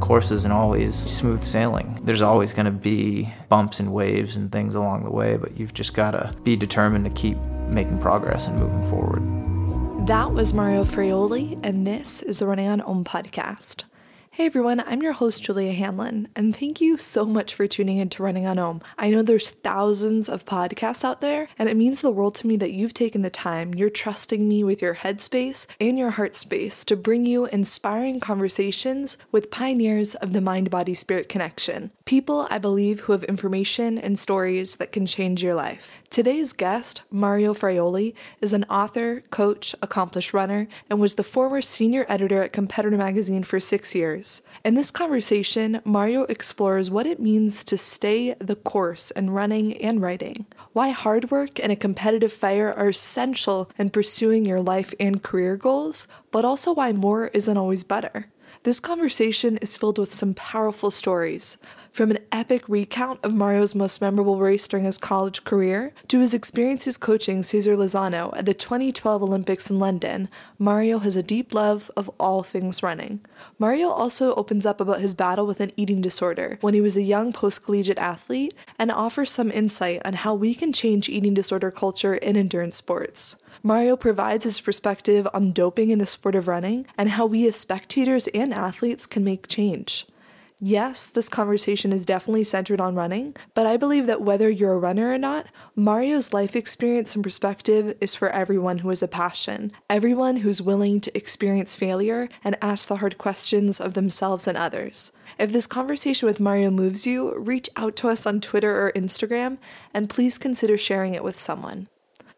course isn't always smooth sailing. There's always going to be bumps and waves and things along the way, but you've just got to be determined to keep making progress and moving forward. That was Mario Fraioli, and this is the Running on Om podcast. Hey everyone, I'm your host Julia Hanlon, and thank you so much for tuning in to Running on Om. I know there's thousands of podcasts out there, and it means the world to me that you've taken the time, you're trusting me with your headspace and your heart space to bring you inspiring conversations with pioneers of the mind body spirit connection. People I believe who have information and stories that can change your life. Today's guest, Mario Fraioli, is an author, coach, accomplished runner, and was the former senior editor at Competitor Magazine for six years. In this conversation, Mario explores what it means to stay the course in running and writing, why hard work and a competitive fire are essential in pursuing your life and career goals, but also why more isn't always better. This conversation is filled with some powerful stories, from an epic recount of Mario's most memorable race during his college career to his experiences coaching Cesar Lizano at the 2012 Olympics in London, Mario has a deep love of all things running. Mario also opens up about his battle with an eating disorder when he was a young post collegiate athlete and offers some insight on how we can change eating disorder culture in endurance sports. Mario provides his perspective on doping in the sport of running and how we as spectators and athletes can make change. Yes, this conversation is definitely centered on running, but I believe that whether you're a runner or not, Mario's life experience and perspective is for everyone who has a passion, everyone who's willing to experience failure and ask the hard questions of themselves and others. If this conversation with Mario moves you, reach out to us on Twitter or Instagram, and please consider sharing it with someone.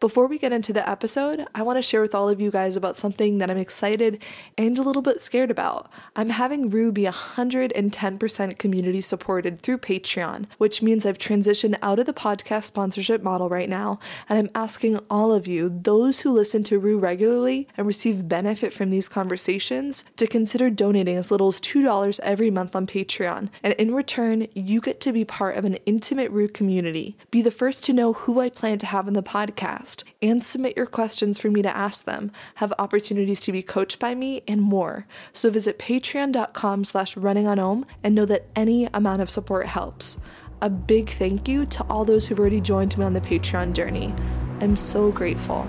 Before we get into the episode, I want to share with all of you guys about something that I'm excited and a little bit scared about. I'm having Rue be 110% community supported through Patreon, which means I've transitioned out of the podcast sponsorship model right now, and I'm asking all of you, those who listen to Rue regularly and receive benefit from these conversations, to consider donating as little as $2 every month on Patreon. And in return, you get to be part of an intimate Rue community. Be the first to know who I plan to have in the podcast and submit your questions for me to ask them, have opportunities to be coached by me, and more. So visit patreon.com slash running on Om and know that any amount of support helps. A big thank you to all those who've already joined me on the Patreon journey. I'm so grateful.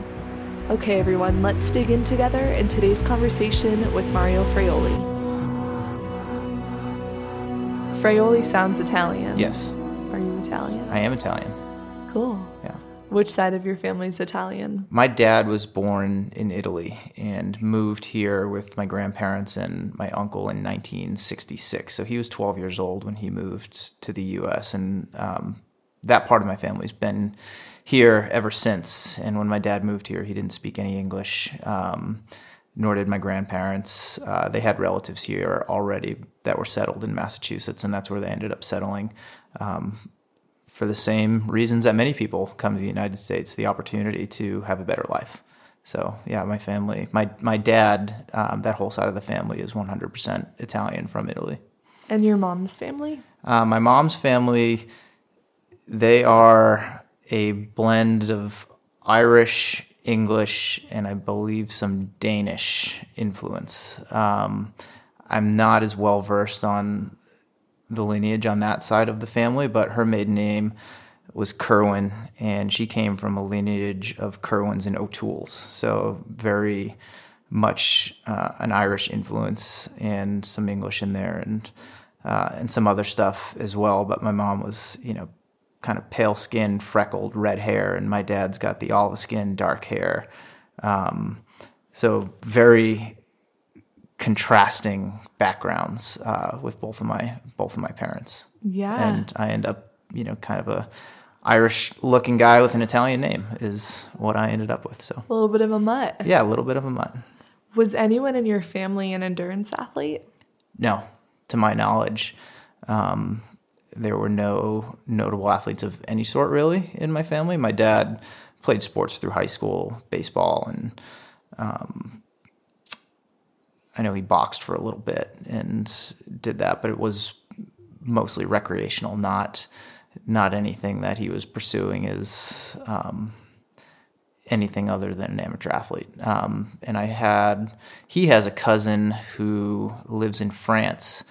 Okay, everyone, let's dig in together in today's conversation with Mario Fraioli. Fraioli sounds Italian. Yes, Are you Italian? I am Italian. Cool. Which side of your family is Italian? My dad was born in Italy and moved here with my grandparents and my uncle in 1966. So he was 12 years old when he moved to the U.S. And um, that part of my family's been here ever since. And when my dad moved here, he didn't speak any English, um, nor did my grandparents. Uh, they had relatives here already that were settled in Massachusetts, and that's where they ended up settling. Um, for the same reasons that many people come to the United States, the opportunity to have a better life. So yeah, my family, my my dad, um, that whole side of the family is 100% Italian from Italy. And your mom's family? Uh, my mom's family, they are a blend of Irish, English, and I believe some Danish influence. Um, I'm not as well versed on the lineage on that side of the family, but her maiden name was Kerwin, and she came from a lineage of Kerwins and O'Tooles. So very much uh, an Irish influence and some English in there, and uh, and some other stuff as well. But my mom was, you know, kind of pale skin, freckled, red hair, and my dad's got the olive skin, dark hair. Um, so very contrasting backgrounds uh, with both of my both of my parents. Yeah. And I end up, you know, kind of a Irish looking guy with an Italian name is what I ended up with. So a little bit of a mutt. yeah, a little bit of a mutt. Was anyone in your family an endurance athlete? No, to my knowledge, um, there were no notable athletes of any sort really in my family. My dad played sports through high school, baseball, and um, I know he boxed for a little bit and did that, but it was mostly recreational, not not anything that he was pursuing as um, anything other than an amateur athlete. Um, and I had he has a cousin who lives in France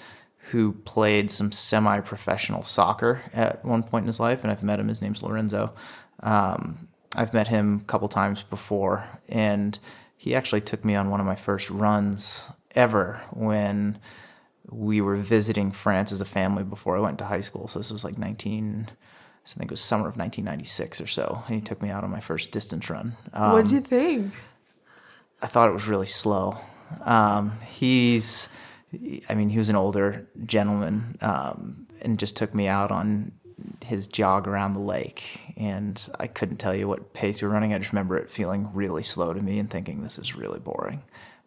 who played some semi-professional soccer at one point in his life, and I've met him. His name's Lorenzo. Um, I've met him a couple times before, and he actually took me on one of my first runs ever when we were visiting France as a family before I went to high school. So this was like 19, I think it was summer of 1996 or so. And he took me out on my first distance run. Um, what did you think? I thought it was really slow. Um, he's, I mean, he was an older gentleman um, and just took me out on his jog around the lake. And I couldn't tell you what pace we were running. I just remember it feeling really slow to me and thinking this is really boring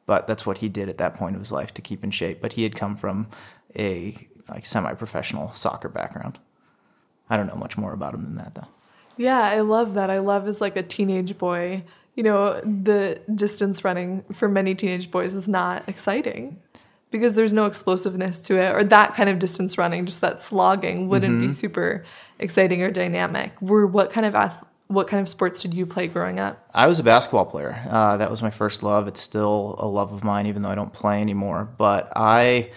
but that's what he did at that point of his life to keep in shape. But he had come from a like semi-professional soccer background. I don't know much more about him than that though. Yeah, I love that. I love as like a teenage boy. You know, the distance running for many teenage boys is not exciting because there's no explosiveness to it or that kind of distance running just that slogging wouldn't mm-hmm. be super exciting or dynamic were what kind of ath- what kind of sports did you play growing up? I was a basketball player. Uh, that was my first love. It's still a love of mine, even though I don't play anymore. But I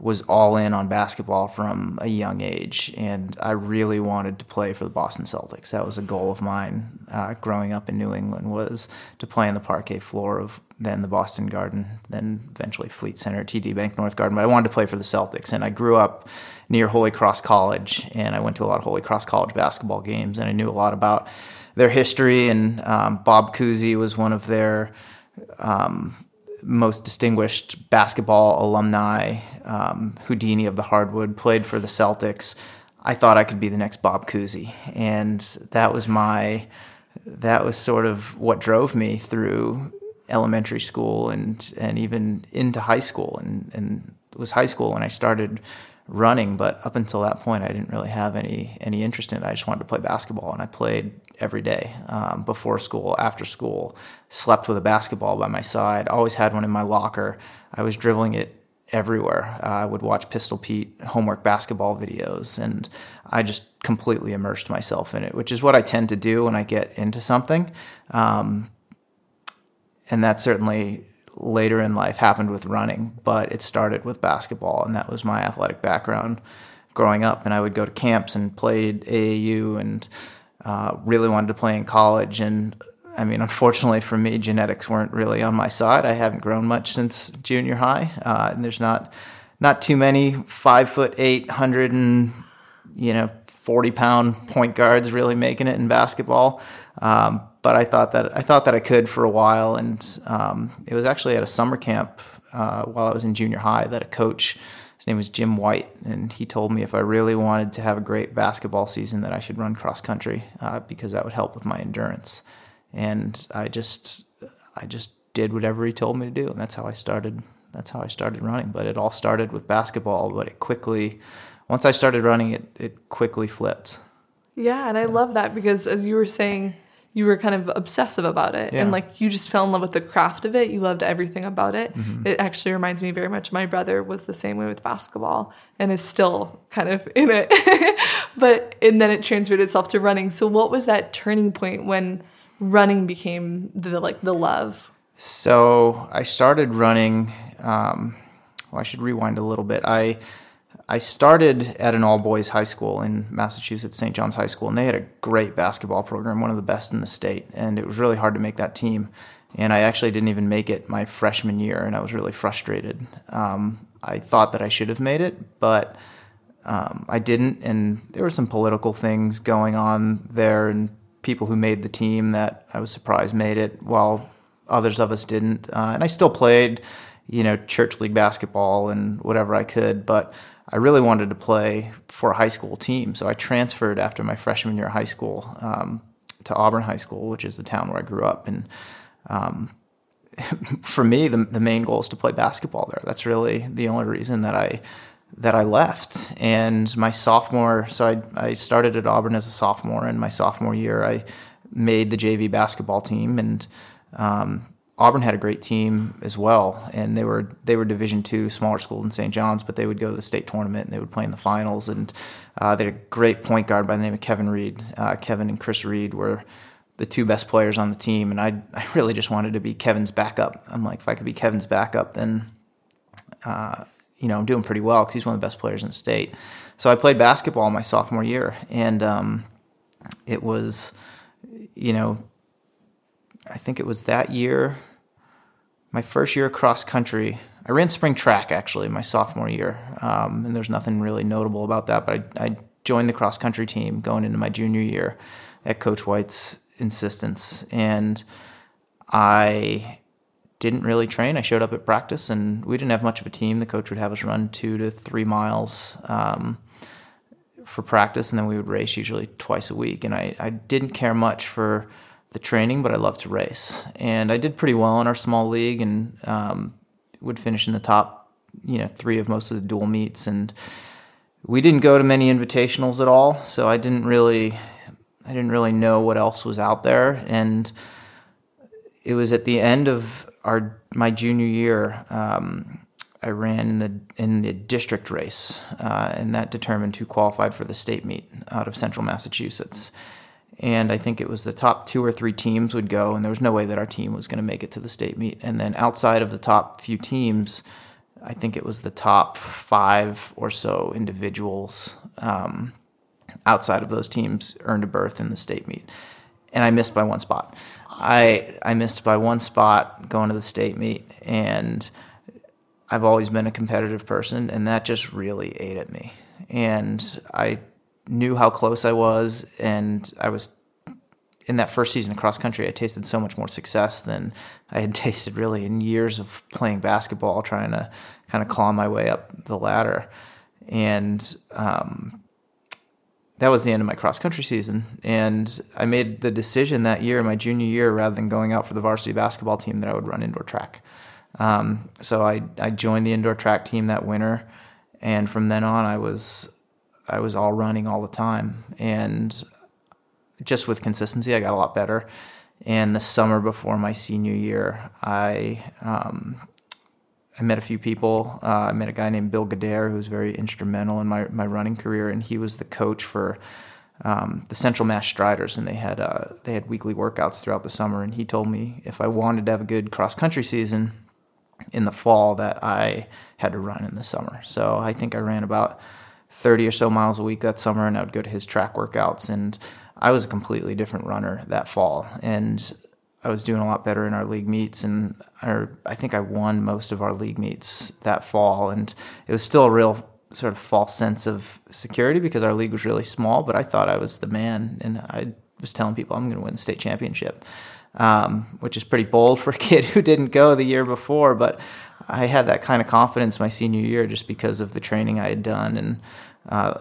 was all in on basketball from a young age, and I really wanted to play for the Boston Celtics. That was a goal of mine uh, growing up in New England was to play on the parquet floor of then the Boston Garden, then eventually Fleet Center, TD Bank North Garden. But I wanted to play for the Celtics, and I grew up near Holy Cross College, and I went to a lot of Holy Cross College basketball games, and I knew a lot about their history. And um, Bob Cousy was one of their um, most distinguished basketball alumni. Um, Houdini of the Hardwood played for the Celtics. I thought I could be the next Bob Cousy, and that was my that was sort of what drove me through elementary school and and even into high school and and it was high school when I started running but up until that point I didn't really have any any interest in it. I just wanted to play basketball and I played every day um, before school after school slept with a basketball by my side always had one in my locker. I was dribbling it everywhere. Uh, I would watch Pistol Pete homework basketball videos and I just completely immersed myself in it which is what I tend to do when I get into something. Um, and that certainly later in life happened with running, but it started with basketball, and that was my athletic background growing up. And I would go to camps and played AAU, and uh, really wanted to play in college. And I mean, unfortunately for me, genetics weren't really on my side. I haven't grown much since junior high, uh, and there's not not too many five foot eight hundred and you know forty pound point guards really making it in basketball. Um, but I thought that I thought that I could for a while, and um, it was actually at a summer camp uh, while I was in junior high that a coach, his name was Jim White, and he told me if I really wanted to have a great basketball season, that I should run cross country uh, because that would help with my endurance. And I just I just did whatever he told me to do, and that's how I started. That's how I started running. But it all started with basketball, but it quickly, once I started running, it it quickly flipped. Yeah, and I love that because as you were saying you were kind of obsessive about it. Yeah. and like you just fell in love with the craft of it. You loved everything about it. Mm-hmm. it actually reminds me very much my brother was the same way with basketball and is still kind of in it. But and then it transferred itself to running. So what was that turning point when running became the like the love? So i started running um, well i should rewind a little bit. I I started at an all boys high school in Massachusetts, St. John's High School, and they had a great basketball program, one of the best in the state. And it was really hard to make that team. And I actually didn't even make it my freshman year, and I was really frustrated. Um, I thought that I should have made it, but um, I didn't. And there were some political things going on there, and people who made the team that I was surprised made it, while others of us didn't. Uh, and I still played, you know, church league basketball and whatever I could, but I really wanted to play for a high school team, so I transferred after my freshman year of high school um, to Auburn High School, which is the town where I grew up. And um, for me, the, the main goal is to play basketball there. That's really the only reason that I that I left. And my sophomore, so I, I started at Auburn as a sophomore, and my sophomore year, I made the JV basketball team and um, Auburn had a great team as well, and they were they were Division two, smaller school than St. John's, but they would go to the state tournament and they would play in the finals. And uh, they had a great point guard by the name of Kevin Reed. Uh, Kevin and Chris Reed were the two best players on the team, and I I really just wanted to be Kevin's backup. I'm like, if I could be Kevin's backup, then uh, you know, I'm doing pretty well because he's one of the best players in the state. So I played basketball my sophomore year, and um, it was, you know, I think it was that year, my first year cross country. I ran spring track actually my sophomore year, um, and there's nothing really notable about that. But I, I joined the cross country team going into my junior year at Coach White's insistence, and I didn't really train. I showed up at practice, and we didn't have much of a team. The coach would have us run two to three miles um, for practice, and then we would race usually twice a week. And I, I didn't care much for the training, but I love to race, and I did pretty well in our small league, and um, would finish in the top, you know, three of most of the dual meets, and we didn't go to many invitationals at all, so I didn't really, I didn't really know what else was out there, and it was at the end of our my junior year. Um, I ran in the in the district race, uh, and that determined who qualified for the state meet out of Central Massachusetts. And I think it was the top two or three teams would go, and there was no way that our team was going to make it to the state meet. And then outside of the top few teams, I think it was the top five or so individuals um, outside of those teams earned a berth in the state meet. And I missed by one spot. I I missed by one spot going to the state meet, and I've always been a competitive person, and that just really ate at me. And I knew how close I was, and I was in that first season of cross country. I tasted so much more success than I had tasted really in years of playing basketball, trying to kind of claw my way up the ladder. And um, that was the end of my cross country season. And I made the decision that year, my junior year, rather than going out for the varsity basketball team, that I would run indoor track. Um, so I, I joined the indoor track team that winter. And from then on, I was I was all running all the time, and just with consistency, I got a lot better. And the summer before my senior year, I um, I met a few people. Uh, I met a guy named Bill Gadare who was very instrumental in my my running career, and he was the coach for um, the Central Mass Striders, and they had uh, they had weekly workouts throughout the summer. And he told me if I wanted to have a good cross country season in the fall, that I had to run in the summer. So I think I ran about 30 or so miles a week that summer, and I would go to his track workouts. And I was a completely different runner that fall. And I was doing a lot better in our league meets, and I, I think I won most of our league meets that fall. And it was still a real sort of false sense of security because our league was really small, but I thought I was the man, and I was telling people I'm going to win the state championship, um, which is pretty bold for a kid who didn't go the year before. But I had that kind of confidence my senior year just because of the training I had done and uh,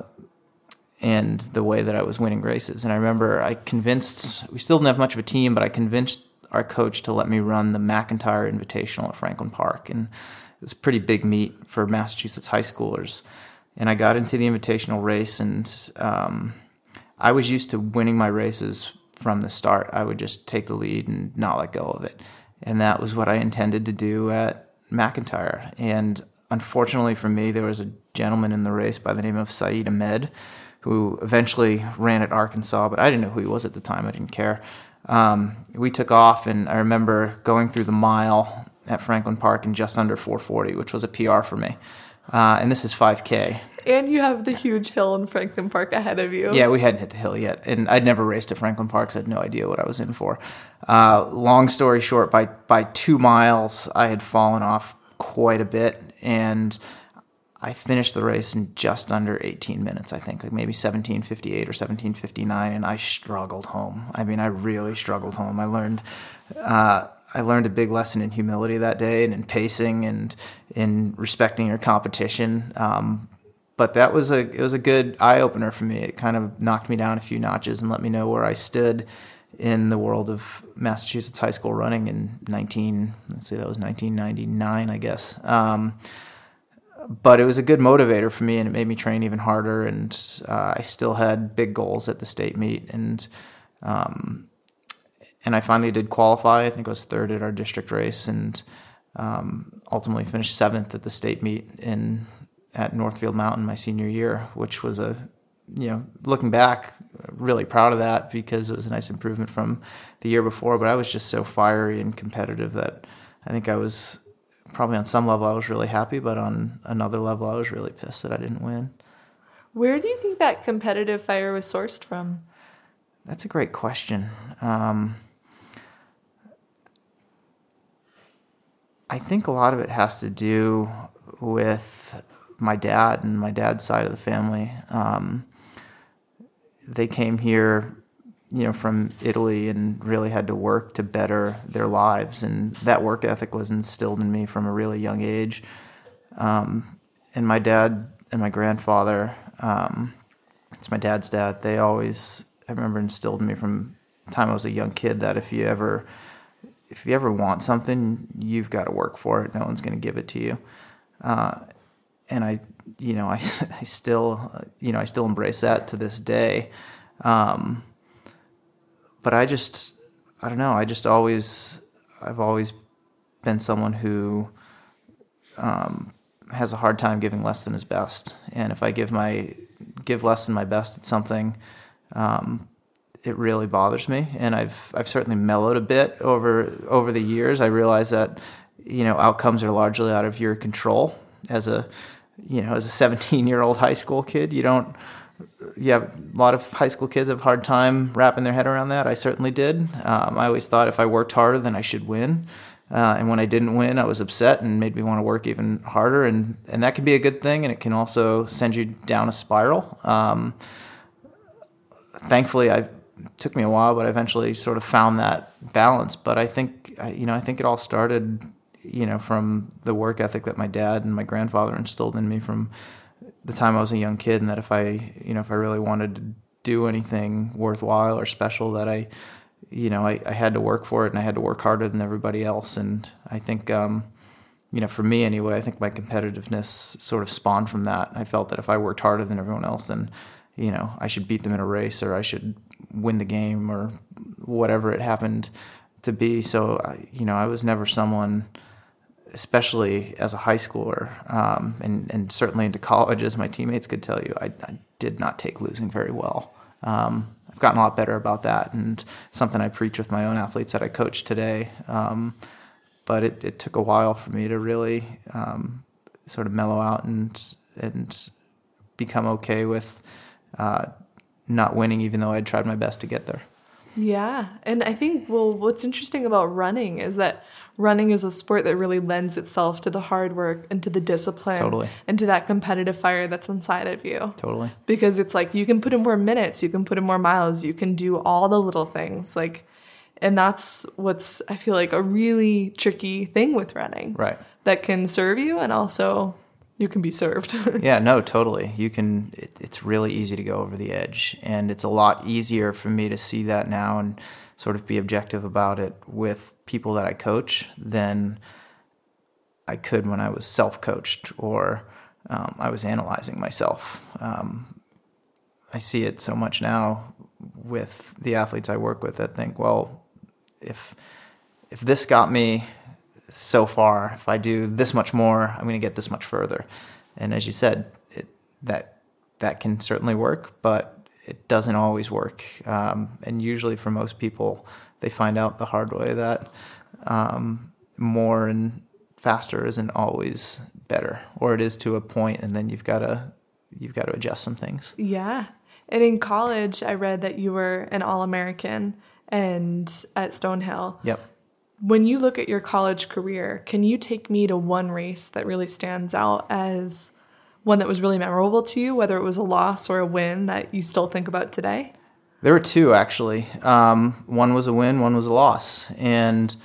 and the way that I was winning races. And I remember I convinced we still didn't have much of a team, but I convinced our coach to let me run the McIntyre Invitational at Franklin Park, and it was a pretty big meet for Massachusetts high schoolers. And I got into the invitational race, and um, I was used to winning my races from the start. I would just take the lead and not let go of it. And that was what I intended to do at McIntyre. And unfortunately for me, there was a gentleman in the race by the name of Saeed Ahmed, who eventually ran at Arkansas, but I didn't know who he was at the time. I didn't care. Um, we took off, and I remember going through the mile at Franklin Park in just under 440, which was a PR for me. Uh, and this is 5K. And you have the huge hill in Franklin Park ahead of you. Yeah, we hadn't hit the hill yet, and I'd never raced at Franklin Park, so I had no idea what I was in for. Uh, long story short, by by two miles, I had fallen off quite a bit, and I finished the race in just under 18 minutes, I think, like maybe 1758 or 1759, and I struggled home. I mean, I really struggled home. I learned. Uh, I learned a big lesson in humility that day and in pacing and in respecting your competition. Um, but that was a it was a good eye opener for me. It kind of knocked me down a few notches and let me know where I stood in the world of Massachusetts high school running in 19 let's say that was 1999 I guess. Um, but it was a good motivator for me and it made me train even harder and uh, I still had big goals at the state meet and um, and I finally did qualify. I think I was third at our district race and um, ultimately finished seventh at the state meet in at Northfield Mountain my senior year, which was a you know looking back, really proud of that because it was a nice improvement from the year before. But I was just so fiery and competitive that I think I was probably on some level I was really happy, but on another level I was really pissed that I didn't win. Where do you think that competitive fire was sourced from? That's a great question. Um, I think a lot of it has to do with my dad and my dad's side of the family. Um, they came here, you know, from Italy and really had to work to better their lives, and that work ethic was instilled in me from a really young age. Um, and my dad and my grandfather, um, it's my dad's dad. They always, I remember, instilled in me from time I was a young kid that if you ever if you ever want something, you've got to work for it. No one's going to give it to you. Uh, and I, you know, I, I still, you know, I still embrace that to this day. Um, but I just, I don't know. I just always, I've always been someone who um, has a hard time giving less than his best. And if I give my, give less than my best at something, um, it really bothers me, and I've I've certainly mellowed a bit over over the years. I realize that you know outcomes are largely out of your control. As a you know as a 17 year old high school kid, you don't. Yeah, a lot of high school kids have a hard time wrapping their head around that. I certainly did. Um, I always thought if I worked harder, then I should win. Uh, and when I didn't win, I was upset and made me want to work even harder. And, and that can be a good thing, and it can also send you down a spiral. Um, thankfully, I took me a while, but I eventually sort of found that balance. But I think, you know, I think it all started, you know, from the work ethic that my dad and my grandfather instilled in me from the time I was a young kid, and that if I, you know, if I really wanted to do anything worthwhile or special, that I, you know, I, I had to work for it, and I had to work harder than everybody else. And I think, um, you know, for me anyway, I think my competitiveness sort of spawned from that. I felt that if I worked harder than everyone else, then you know, I should beat them in a race or I should win the game or whatever it happened to be. So, you know, I was never someone, especially as a high schooler, um, and, and certainly into college, as my teammates could tell you, I, I did not take losing very well. Um, I've gotten a lot better about that, and something I preach with my own athletes that I coach today. Um, but it, it, took a while for me to really um, sort of mellow out and and become okay with uh, not winning, even though I tried my best to get there. Yeah. And I think, well, what's interesting about running is that running is a sport that really lends itself to the hard work and to the discipline totally. and to that competitive fire that's inside of you. Totally. Because it's like you can put in more minutes, you can put in more miles, you can do all the little things. Like, and that's what's, I feel like, a really tricky thing with running. Right. That can serve you and also you can be served. yeah, no, totally. You can. It, it's really easy to go over the edge, and it's a lot easier for me to see that now and sort of be objective about it with people that I coach than I could when I was self-coached or um, I was analyzing myself. Um, I see it so much now with the athletes I work with that think, well, if if this got me so far. If I do this much more, I'm going to get this much further. And as you said, it, that that can certainly work, but it doesn't always work. Um, and usually, for most people, they find out the hard way that um, more and faster isn't always better, or it is to a point, and then you've got to you've got to adjust some things. Yeah. And in college, I read that you were an All American and at Stonehill. Yep. When you look at your college career, can you take me to one race that really stands out as one that was really memorable to you, whether it was a loss or a win that you still think about today? There were two actually. Um, one was a win, one was a loss, and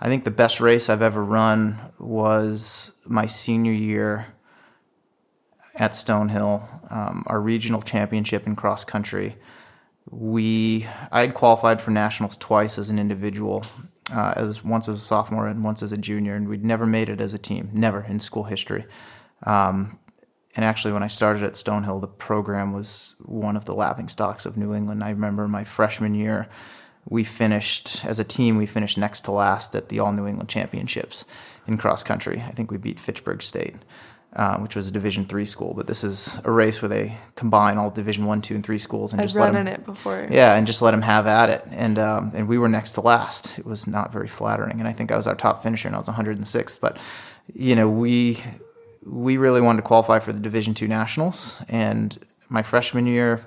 I think the best race I've ever run was my senior year at Stonehill, um, our regional championship in cross country. We I had qualified for nationals twice as an individual, uh, as once as a sophomore and once as a junior, and we'd never made it as a team, never in school history. Um, and actually, when I started at Stonehill, the program was one of the laughing stocks of New England. I remember my freshman year, we finished as a team. We finished next to last at the All New England Championships in cross country. I think we beat Fitchburg State. Uh, which was a Division three school. But this is a race where they combine all Division one, two, and three schools and I've just let them, in it before. yeah, and just let them have at it. And um, and we were next to last. It was not very flattering, and I think I was our top finisher, and I was 106th. But you know, we we really wanted to qualify for the Division two nationals, and my freshman year,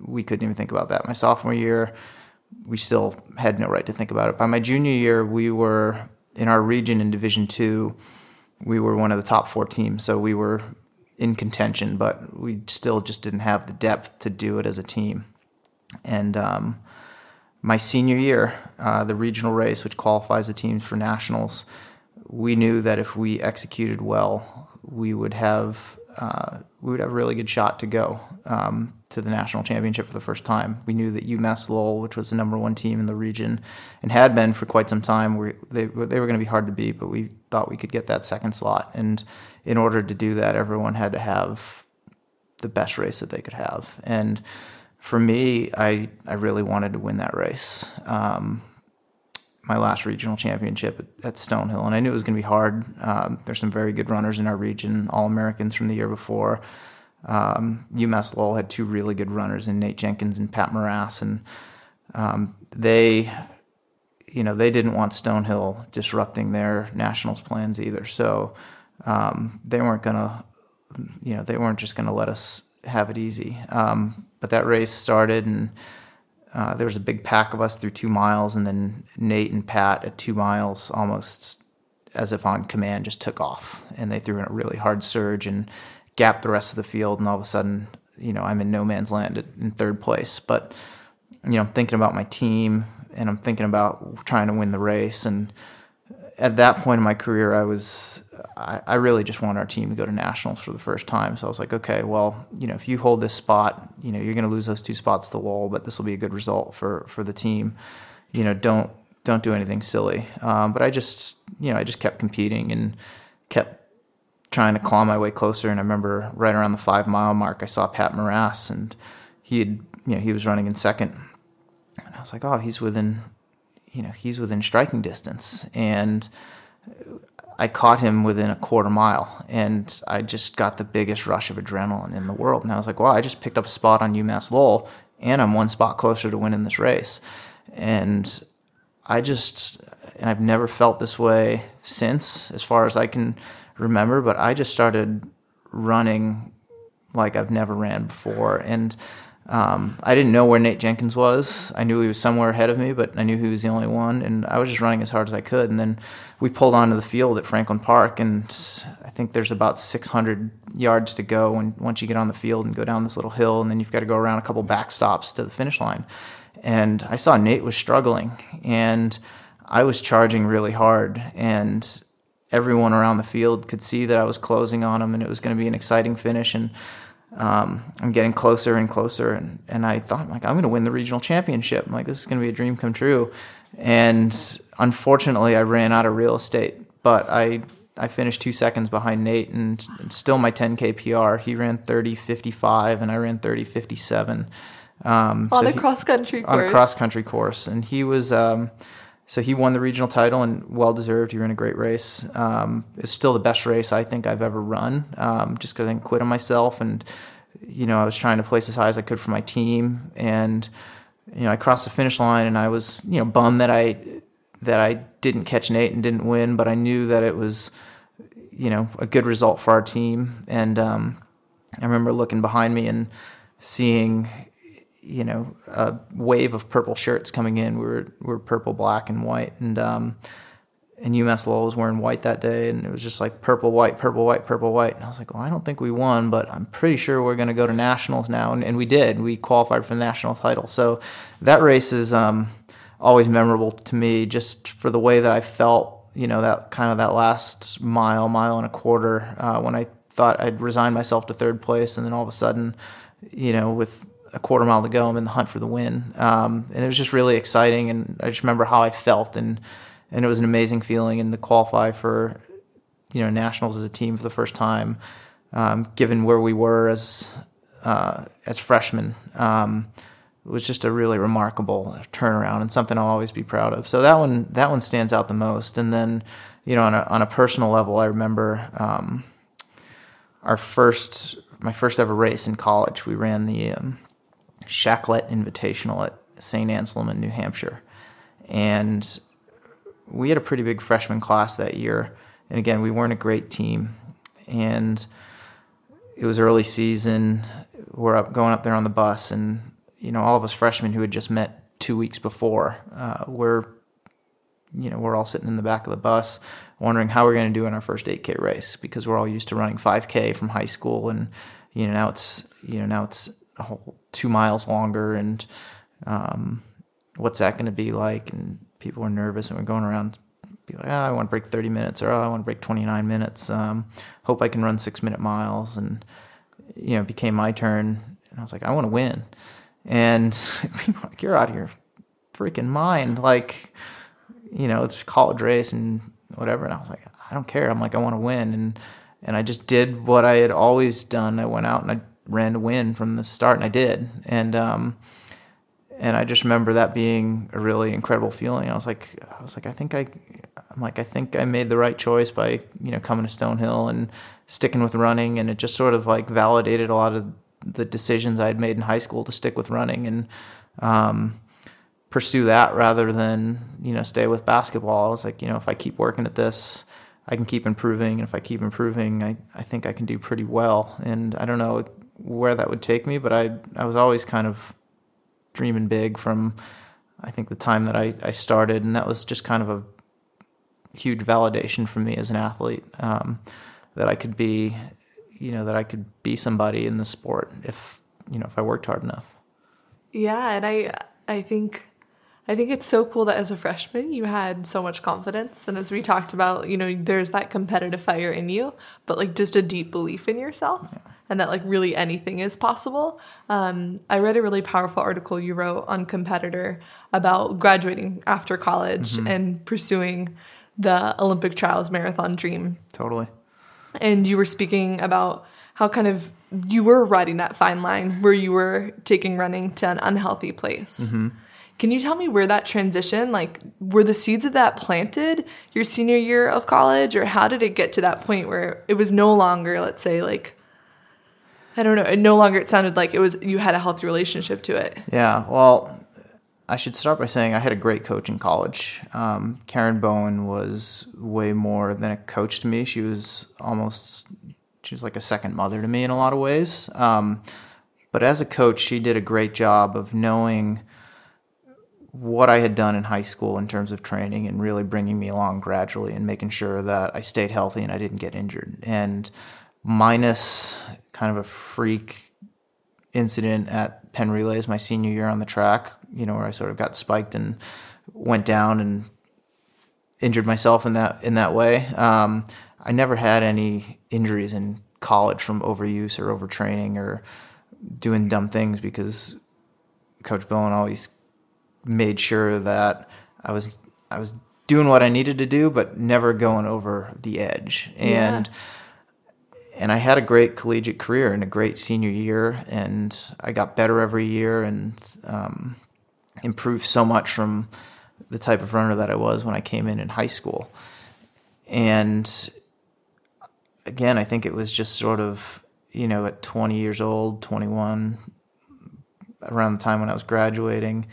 we couldn't even think about that. My sophomore year, we still had no right to think about it. By my junior year, we were in our region in Division two. We were one of the top four teams, so we were in contention, but we still just didn't have the depth to do it as a team. And um, my senior year, uh, the regional race, which qualifies the teams for nationals, we knew that if we executed well, we would have uh, we would have a really good shot to go um, to the national championship for the first time. We knew that UMass Lowell, which was the number one team in the region and had been for quite some time, we, they, they were going to be hard to beat, but we thought we could get that second slot. And in order to do that, everyone had to have the best race that they could have. And for me, I, I really wanted to win that race. Um, my last regional championship at, at Stonehill, and I knew it was going to be hard. Um, there's some very good runners in our region, all Americans from the year before. Um, UMass Lowell had two really good runners in Nate Jenkins and Pat Morass, and um, they, you know, they didn't want Stonehill disrupting their nationals plans either. So um, they weren't gonna, you know, they weren't just gonna let us have it easy. Um, but that race started and uh, there was a big pack of us through two miles, and then Nate and Pat at two miles, almost as if on command, just took off, and they threw in a really hard surge and gapped the rest of the field, and all of a sudden, you know, I'm in no man's land in third place. But you know, I'm thinking about my team, and I'm thinking about trying to win the race, and at that point in my career, I was I, I, really just wanted our team to go to nationals for the first time. So I was like, okay, well, you know, if you hold this spot, you know, you're going to lose those two spots to Lowell, but this will be a good result for for the team. You know, don't don't do anything silly. Um, but I just, you know, I just kept competing and kept trying to claw my way closer. And I remember right around the five mile mark, I saw Pat Morass, and he had, you know, he was running in second, and I was like, oh, he's within, you know, he's within striking distance, and I caught him within a quarter mile, and I just got the biggest rush of adrenaline in the world. And I was like, wow, I just picked up a spot on UMass Lowell, and I'm one spot closer to winning this race. And I just, and I've never felt this way since, as far as I can remember, but I just started running like I've never ran before. And um, I didn't know where Nate Jenkins was. I knew he was somewhere ahead of me, but I knew he was the only one, and I was just running as hard as I could. And then we pulled onto the field at Franklin Park, and I think there's about 600 yards to go. And once you get on the field and go down this little hill, and then you've got to go around a couple backstops to the finish line. And I saw Nate was struggling, and I was charging really hard, and everyone around the field could see that I was closing on him, and it was going to be an exciting finish. And um, I'm getting closer and closer, and, and I thought, like, I'm going to win the regional championship. I'm like, this is going to be a dream come true. And unfortunately, I ran out of real estate, but I I finished two seconds behind Nate, and, and still my 10k PR. He ran 30:55, and I ran 30:57. Um, on so a cross country course. On a cross country course, and he was. Um, so he won the regional title and well deserved. He ran a great race. Um, it's still the best race I think I've ever run, um, just because I didn't quit on myself and you know I was trying to place as high as I could for my team, and you know I crossed the finish line and I was you know bummed that I that I didn't catch Nate and didn't win, but I knew that it was you know a good result for our team, and um, I remember looking behind me and seeing you know a wave of purple shirts coming in. We were we were purple, black, and white, and um, and UMass Lowell was wearing white that day, and it was just like purple, white, purple, white, purple, white. And I was like, well, I don't think we won, but I'm pretty sure we're going to go to nationals now, and, and we did. We qualified for the national title. So that race is um, always memorable to me, just for the way that I felt. You know that kind of that last mile, mile and a quarter, uh, when I thought I'd resign myself to third place, and then all of a sudden, you know, with a quarter mile to go. I'm in the hunt for the win, um, and it was just really exciting. And I just remember how I felt, and and it was an amazing feeling. And to qualify for you know nationals as a team for the first time, um, given where we were as uh, as freshmen, um, was just a really remarkable turnaround and something I'll always be proud of. So that one that one stands out the most. And then you know on a on a personal level, I remember. Um, our first, my first ever race in college. We ran the um, Shaklet Invitational at St. Anselm in New Hampshire, and we had a pretty big freshman class that year. And again, we weren't a great team, and it was early season. We're up going up there on the bus, and you know, all of us freshmen who had just met two weeks before, uh, we're you know, we're all sitting in the back of the bus wondering how we're going to do in our first 8K race because we're all used to running 5K from high school, and you know now it's you know now it's a whole two miles longer, and um, what's that going to be like? And people were nervous, and we're going around. Be like, oh, I want to break 30 minutes, or oh, I want to break 29 minutes. Um, hope I can run six minute miles, and you know, it became my turn, and I was like, I want to win, and people like, you're out of your freaking mind, like you know, it's college race and whatever. And I was like, I don't care. I'm like, I want to win. And, and I just did what I had always done. I went out and I ran to win from the start and I did. And, um, and I just remember that being a really incredible feeling. I was like, I was like, I think I, I'm like, I think I made the right choice by, you know, coming to Stonehill and sticking with running. And it just sort of like validated a lot of the decisions I had made in high school to stick with running. And, um, pursue that rather than you know stay with basketball. I was like, you know, if I keep working at this, I can keep improving, and if I keep improving, I I think I can do pretty well. And I don't know where that would take me, but I I was always kind of dreaming big from I think the time that I I started, and that was just kind of a huge validation for me as an athlete um, that I could be, you know, that I could be somebody in the sport if you know if I worked hard enough. Yeah, and I I think I think it's so cool that as a freshman you had so much confidence. And as we talked about, you know, there's that competitive fire in you, but like just a deep belief in yourself yeah. and that like really anything is possible. Um, I read a really powerful article you wrote on Competitor about graduating after college mm-hmm. and pursuing the Olympic trials marathon dream. Totally. And you were speaking about how kind of you were riding that fine line where you were taking running to an unhealthy place. Mm-hmm can you tell me where that transition, like, were the seeds of that planted your senior year of college, or how did it get to that point where it was no longer, let's say, like, I don't know, no longer it sounded like it was you had a healthy relationship to it. Yeah, well, I should start by saying I had a great coach in college. Um, Karen Bowen was way more than a coach to me. She was almost she was like a second mother to me in a lot of ways. Um, but as a coach, she did a great job of knowing what I had done in high school in terms of training and really bringing me along gradually and making sure that I stayed healthy and I didn't get injured. And minus kind of a freak incident at Penn Relays my senior year on the track, you know, where I sort of got spiked and went down and injured myself in that in that way. Um, I never had any injuries in college from overuse or overtraining or doing dumb things because Coach Bowen always made sure that I was I was doing what I needed to do, but never going over the edge. And yeah. and I had a great collegiate career and a great senior year, and I got better every year and um, improved so much from the type of runner that I was when I came in in high school. And again, I think it was just sort of you know at 20 years old, 21, around the time when I was graduating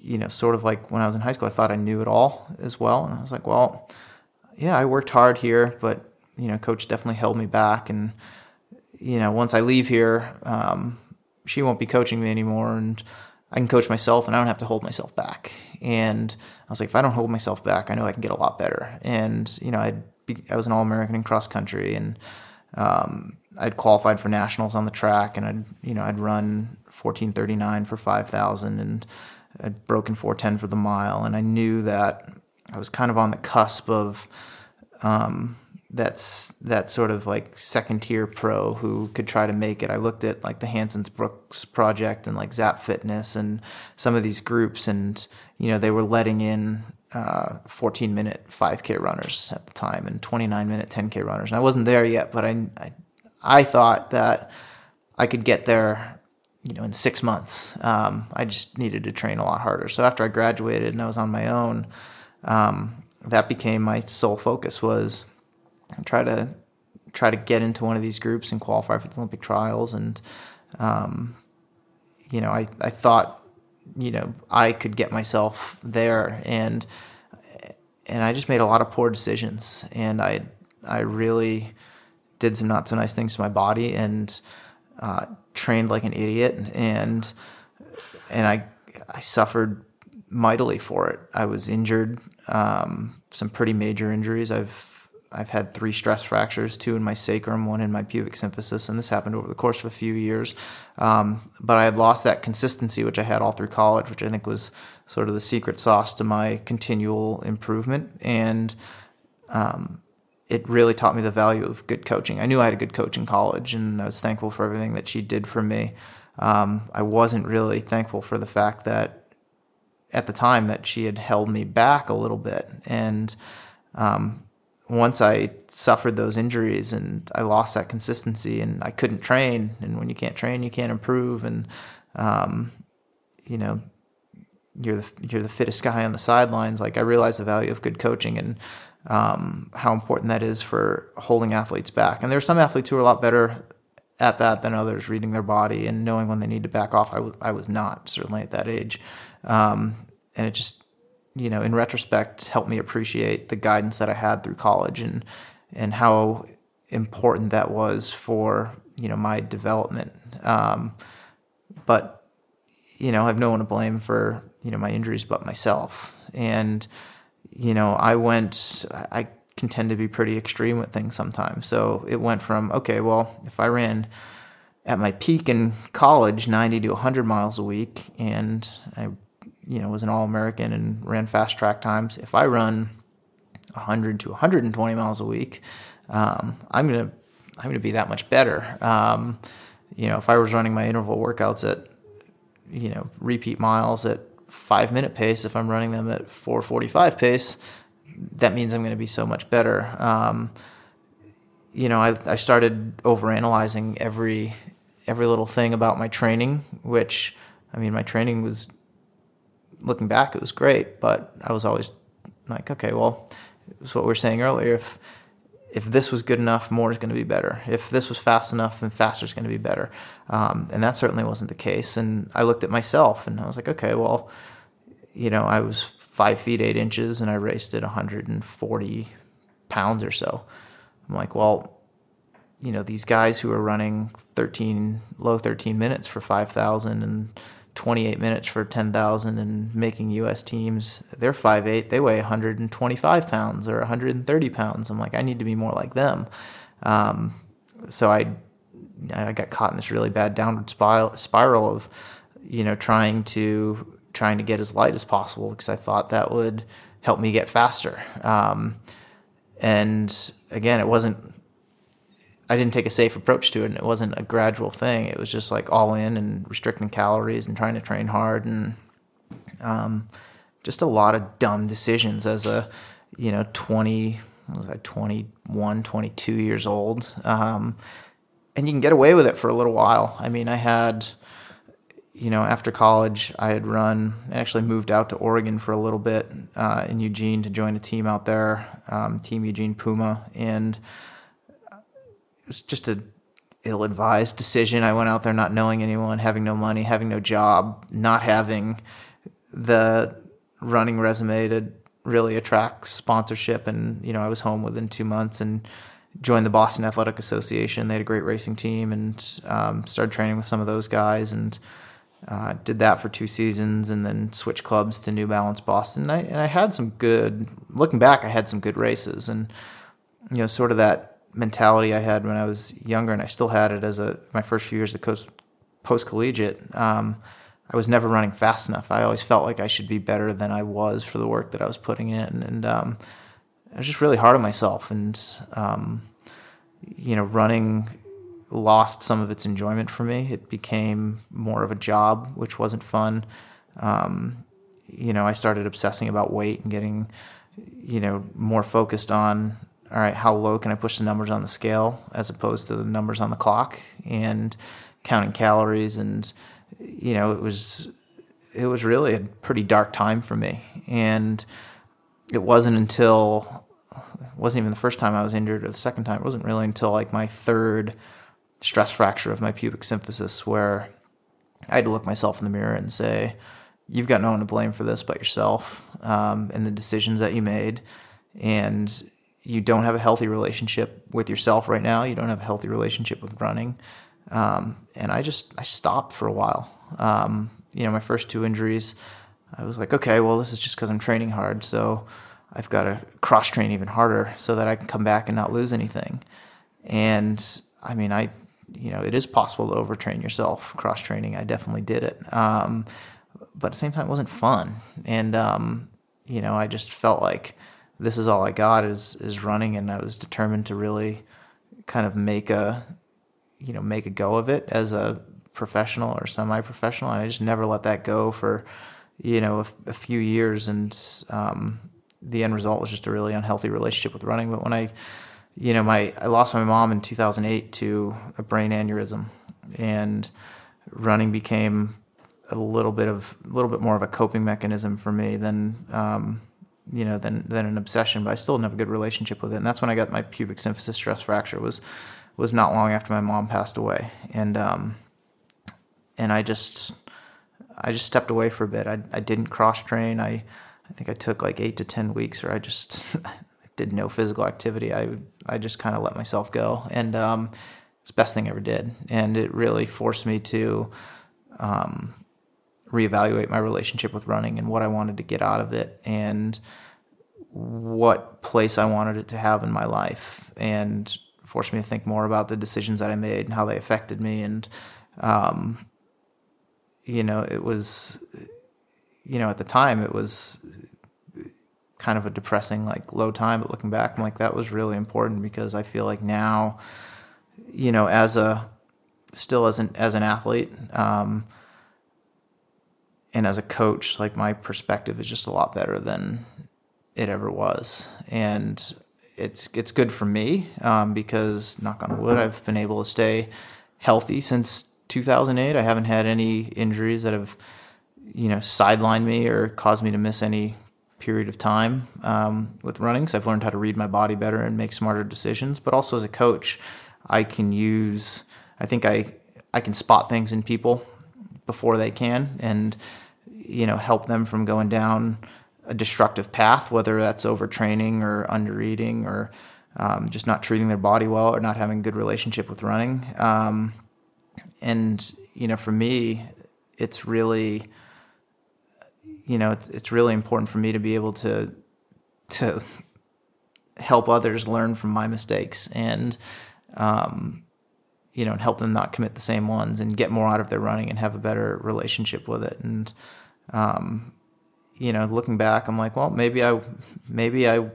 you know, sort of like when I was in high school, I thought I knew it all as well. And I was like, well, yeah, I worked hard here, but, you know, coach definitely held me back. And, you know, once I leave here, um, she won't be coaching me anymore. And I can coach myself and I don't have to hold myself back. And I was like, if I don't hold myself back, I know I can get a lot better. And, you know, be, I was an All American in cross country and, um, I'd qualified for nationals on the track and I'd, you know, I'd run 1439 for 5,000 and, I'd broken 410 for the mile, and I knew that I was kind of on the cusp of um, that's that sort of like second tier pro who could try to make it. I looked at like the Hansons Brooks project and like Zap Fitness and some of these groups, and you know they were letting in uh, 14 minute 5K runners at the time and 29 minute 10K runners. And I wasn't there yet, but I, I, I thought that I could get there you know, in six months. Um, I just needed to train a lot harder. So after I graduated and I was on my own, um, that became my sole focus was try to, try to get into one of these groups and qualify for the Olympic trials. And, um, you know, I, I thought, you know, I could get myself there. And, and I just made a lot of poor decisions. And I, I really did some not so nice things to my body and uh, trained like an idiot. And, and I, I suffered mightily for it. I was injured, um, some pretty major injuries. I've I've had three stress fractures, two in my sacrum, one in my pubic symphysis, and this happened over the course of a few years. Um, but I had lost that consistency, which I had all through college, which I think was sort of the secret sauce to my continual improvement. And um, it really taught me the value of good coaching. I knew I had a good coach in college, and I was thankful for everything that she did for me. Um, I wasn't really thankful for the fact that at the time that she had held me back a little bit. And um, once I suffered those injuries and I lost that consistency and I couldn't train, and when you can't train, you can't improve. And um, you know, you're the you're the fittest guy on the sidelines. Like I realized the value of good coaching and um, how important that is for holding athletes back. And there are some athletes who are a lot better at that than others, reading their body and knowing when they need to back off. I, w- I was not certainly at that age, um, and it just you know in retrospect helped me appreciate the guidance that I had through college and and how important that was for you know my development. Um, but you know I have no one to blame for you know my injuries but myself and you know I went I can tend to be pretty extreme with things sometimes. So it went from, okay, well, if I ran at my peak in college 90 to 100 miles a week and I you know was an all-American and ran fast track times, if I run 100 to 120 miles a week, um, I'm going to I'm going to be that much better. Um, you know, if I was running my interval workouts at you know repeat miles at 5 minute pace, if I'm running them at 445 pace, that means I'm going to be so much better. Um, you know, I, I started overanalyzing every every little thing about my training, which I mean, my training was looking back, it was great, but I was always like, okay, well, it's what we were saying earlier. If if this was good enough, more is going to be better. If this was fast enough, then faster is going to be better. Um, and that certainly wasn't the case. And I looked at myself and I was like, okay, well, you know, I was five feet eight inches and I raced at 140 pounds or so. I'm like, well, you know, these guys who are running 13, low 13 minutes for 5,000 and 28 minutes for 10,000 and making US teams, they're 5'8, they weigh 125 pounds or 130 pounds. I'm like, I need to be more like them. Um, so I, I got caught in this really bad downward spiral, of, you know, trying to trying to get as light as possible because I thought that would help me get faster. Um, and again, it wasn't. I didn't take a safe approach to it, and it wasn't a gradual thing. It was just like all in and restricting calories and trying to train hard, and um, just a lot of dumb decisions as a you know 20 was I 21 22 years old um, and you can get away with it for a little while I mean I had you know, after college, I had run, I actually moved out to Oregon for a little bit uh, in Eugene to join a team out there, um, Team Eugene Puma. And was just a ill advised decision. I went out there not knowing anyone, having no money, having no job, not having the running resume to really attract sponsorship. And, you know, I was home within two months and joined the Boston Athletic Association. They had a great racing team and um, started training with some of those guys. And, uh, did that for two seasons and then switched clubs to New Balance Boston. And I, and I had some good, looking back, I had some good races. And, you know, sort of that mentality I had when I was younger, and I still had it as a my first few years of post collegiate. Um, I was never running fast enough. I always felt like I should be better than I was for the work that I was putting in. And um, I was just really hard on myself. And, um, you know, running lost some of its enjoyment for me. It became more of a job, which wasn't fun. Um, you know, I started obsessing about weight and getting, you know, more focused on, all right, how low can I push the numbers on the scale as opposed to the numbers on the clock and counting calories. And, you know, it was, it was really a pretty dark time for me. And it wasn't until it wasn't even the first time I was injured or the second time. It wasn't really until like my third stress fracture of my pubic symphysis where I had to look myself in the mirror and say, you've got no one to blame for this but yourself um, and the decisions that you made. And you don't have a healthy relationship with yourself right now. You don't have a healthy relationship with running. Um, and I just, I stopped for a while. Um, you know, my first two injuries, I was like, okay, well, this is just because I'm training hard. So I've got to cross train even harder so that I can come back and not lose anything. And I mean, I, you know, it is possible to overtrain yourself cross training. I definitely did it. Um, but at the same time, it wasn't fun. And, um, you know, I just felt like this is all I got is, is running. And I was determined to really kind of make a, you know, make a go of it as a professional or semi-professional. And I just never let that go for, you know, a, a few years. And, um, the end result was just a really unhealthy relationship with running. But when I, you know, my I lost my mom in 2008 to a brain aneurysm, and running became a little bit of a little bit more of a coping mechanism for me than um, you know than than an obsession. But I still didn't have a good relationship with it, and that's when I got my pubic symphysis stress fracture. was was not long after my mom passed away, and um, and I just I just stepped away for a bit. I I didn't cross train. I I think I took like eight to ten weeks, or I just did no physical activity. I I just kind of let myself go, and um, it's the best thing I ever did. And it really forced me to um, reevaluate my relationship with running and what I wanted to get out of it, and what place I wanted it to have in my life, and forced me to think more about the decisions that I made and how they affected me. And um, you know, it was you know, at the time it was kind of a depressing, like low time. But looking back, I'm like, that was really important because I feel like now, you know, as a still as an as an athlete, um, and as a coach, like my perspective is just a lot better than it ever was, and it's it's good for me um, because knock on wood, I've been able to stay healthy since 2008. I haven't had any injuries that have you know sidelined me or caused me to miss any period of time um, with running. So I've learned how to read my body better and make smarter decisions. But also as a coach, I can use. I think I I can spot things in people before they can, and you know help them from going down a destructive path, whether that's overtraining or undereating or um, just not treating their body well or not having a good relationship with running. Um, and you know, for me, it's really you know, it's, it's really important for me to be able to to help others learn from my mistakes and um, you know and help them not commit the same ones and get more out of their running and have a better relationship with it. And um, you know looking back i'm like well maybe i maybe i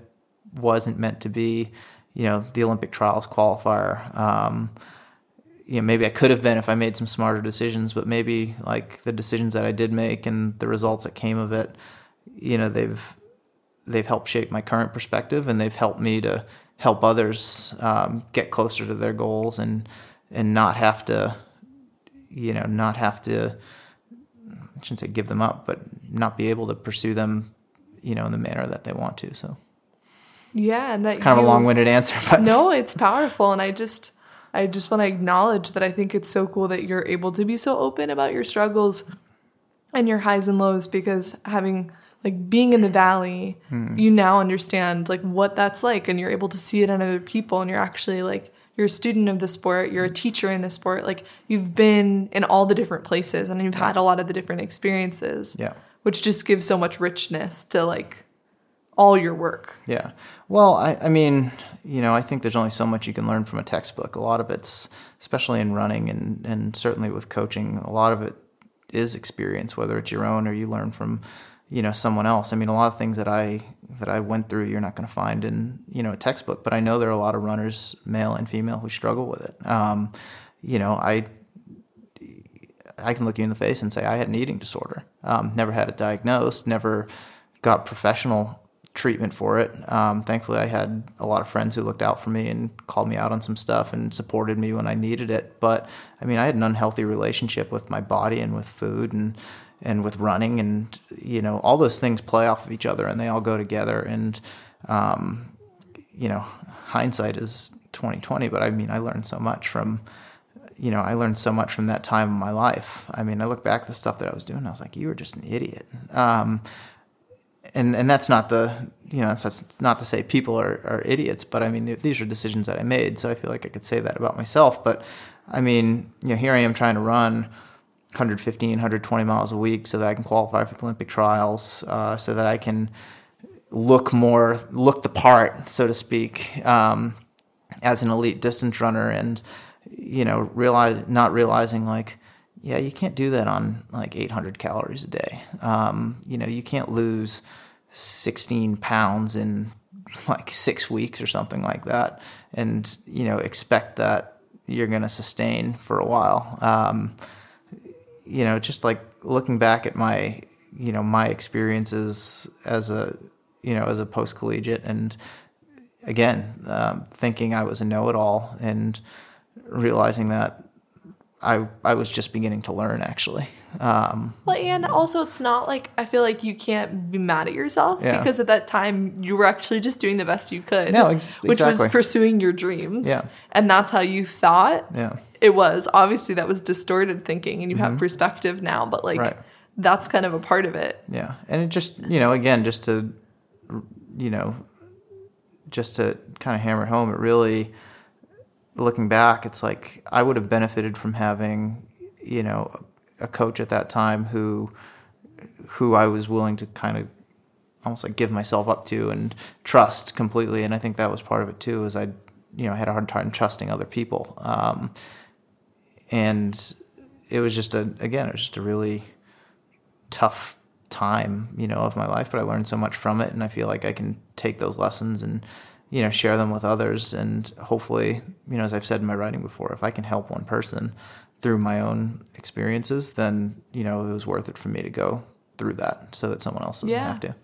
wasn't meant to be you know the olympic trials qualifier. Um, you know, maybe I could have been if I made some smarter decisions, but maybe like the decisions that I did make and the results that came of it, you know, they've they've helped shape my current perspective and they've helped me to help others um, get closer to their goals and and not have to, you know, not have to. I shouldn't say give them up, but not be able to pursue them, you know, in the manner that they want to. So. Yeah, and that kind you, of a long-winded answer, but no, it's powerful, and I just I just want to acknowledge that I think it's so cool that you're able to be so open about your struggles and your highs and lows because having like being in the valley, hmm. you now understand like what that's like and you're able to see it in other people and you're actually like you're a student of the sport, you're a teacher in the sport, like you've been in all the different places and you've had a lot of the different experiences. Yeah. Which just gives so much richness to like all your work. Yeah. Well, I, I mean, you know, I think there's only so much you can learn from a textbook. A lot of it's, especially in running and, and certainly with coaching, a lot of it is experience, whether it's your own or you learn from, you know, someone else. I mean, a lot of things that I that I went through, you're not going to find in you know a textbook. But I know there are a lot of runners, male and female, who struggle with it. Um, you know, I I can look you in the face and say I had an eating disorder. Um, never had it diagnosed. Never got professional treatment for it. Um, thankfully, I had a lot of friends who looked out for me and called me out on some stuff and supported me when I needed it. But I mean, I had an unhealthy relationship with my body and with food and and with running, and you know, all those things play off of each other and they all go together. And um, you know, hindsight is twenty twenty. But I mean, I learned so much from, you know, I learned so much from that time in my life. I mean, I look back at the stuff that I was doing. I was like, you were just an idiot. Um, and and that's not the you know that's not to say people are, are idiots, but I mean these are decisions that I made, so I feel like I could say that about myself. But I mean, you know, here I am trying to run 115, 120 miles a week so that I can qualify for the Olympic trials, uh, so that I can look more look the part, so to speak, um, as an elite distance runner, and you know, realize not realizing like yeah, you can't do that on like 800 calories a day. Um, you know, you can't lose 16 pounds in like six weeks or something like that, and you know, expect that you're going to sustain for a while. Um, you know, just like looking back at my, you know, my experiences as a, you know, as a post collegiate, and again, um, thinking I was a know it all, and realizing that I I was just beginning to learn actually. Um, well, and also it's not like I feel like you can't be mad at yourself Yeah. because at that time you were actually just doing the best you could. No, ex- which was pursuing your dreams. Yeah. and that's how you thought. yeah, It was obviously that was distorted thinking, and you have perspective now, but like Mm-hmm. Right. that's kind of a part of it. yeah, and it just you know again just to you know just to kind of hammer it home, it really looking back, it's like I would have benefited from having you know a coach at that time who who I was willing to kind of almost like give myself up to and trust completely. And I think that was part of it too, is I, you know, I had a hard time trusting other people. Um, and it was just a, again, it was just a really tough time, you know, of my life, but I learned so much from it. And I feel like I can take those lessons and, you know, share them with others. And hopefully, you know, as I've said in my writing before, if I can help one person through my own experiences, then, you know, it was worth it for me to go through that so that someone else doesn't Yeah. have to.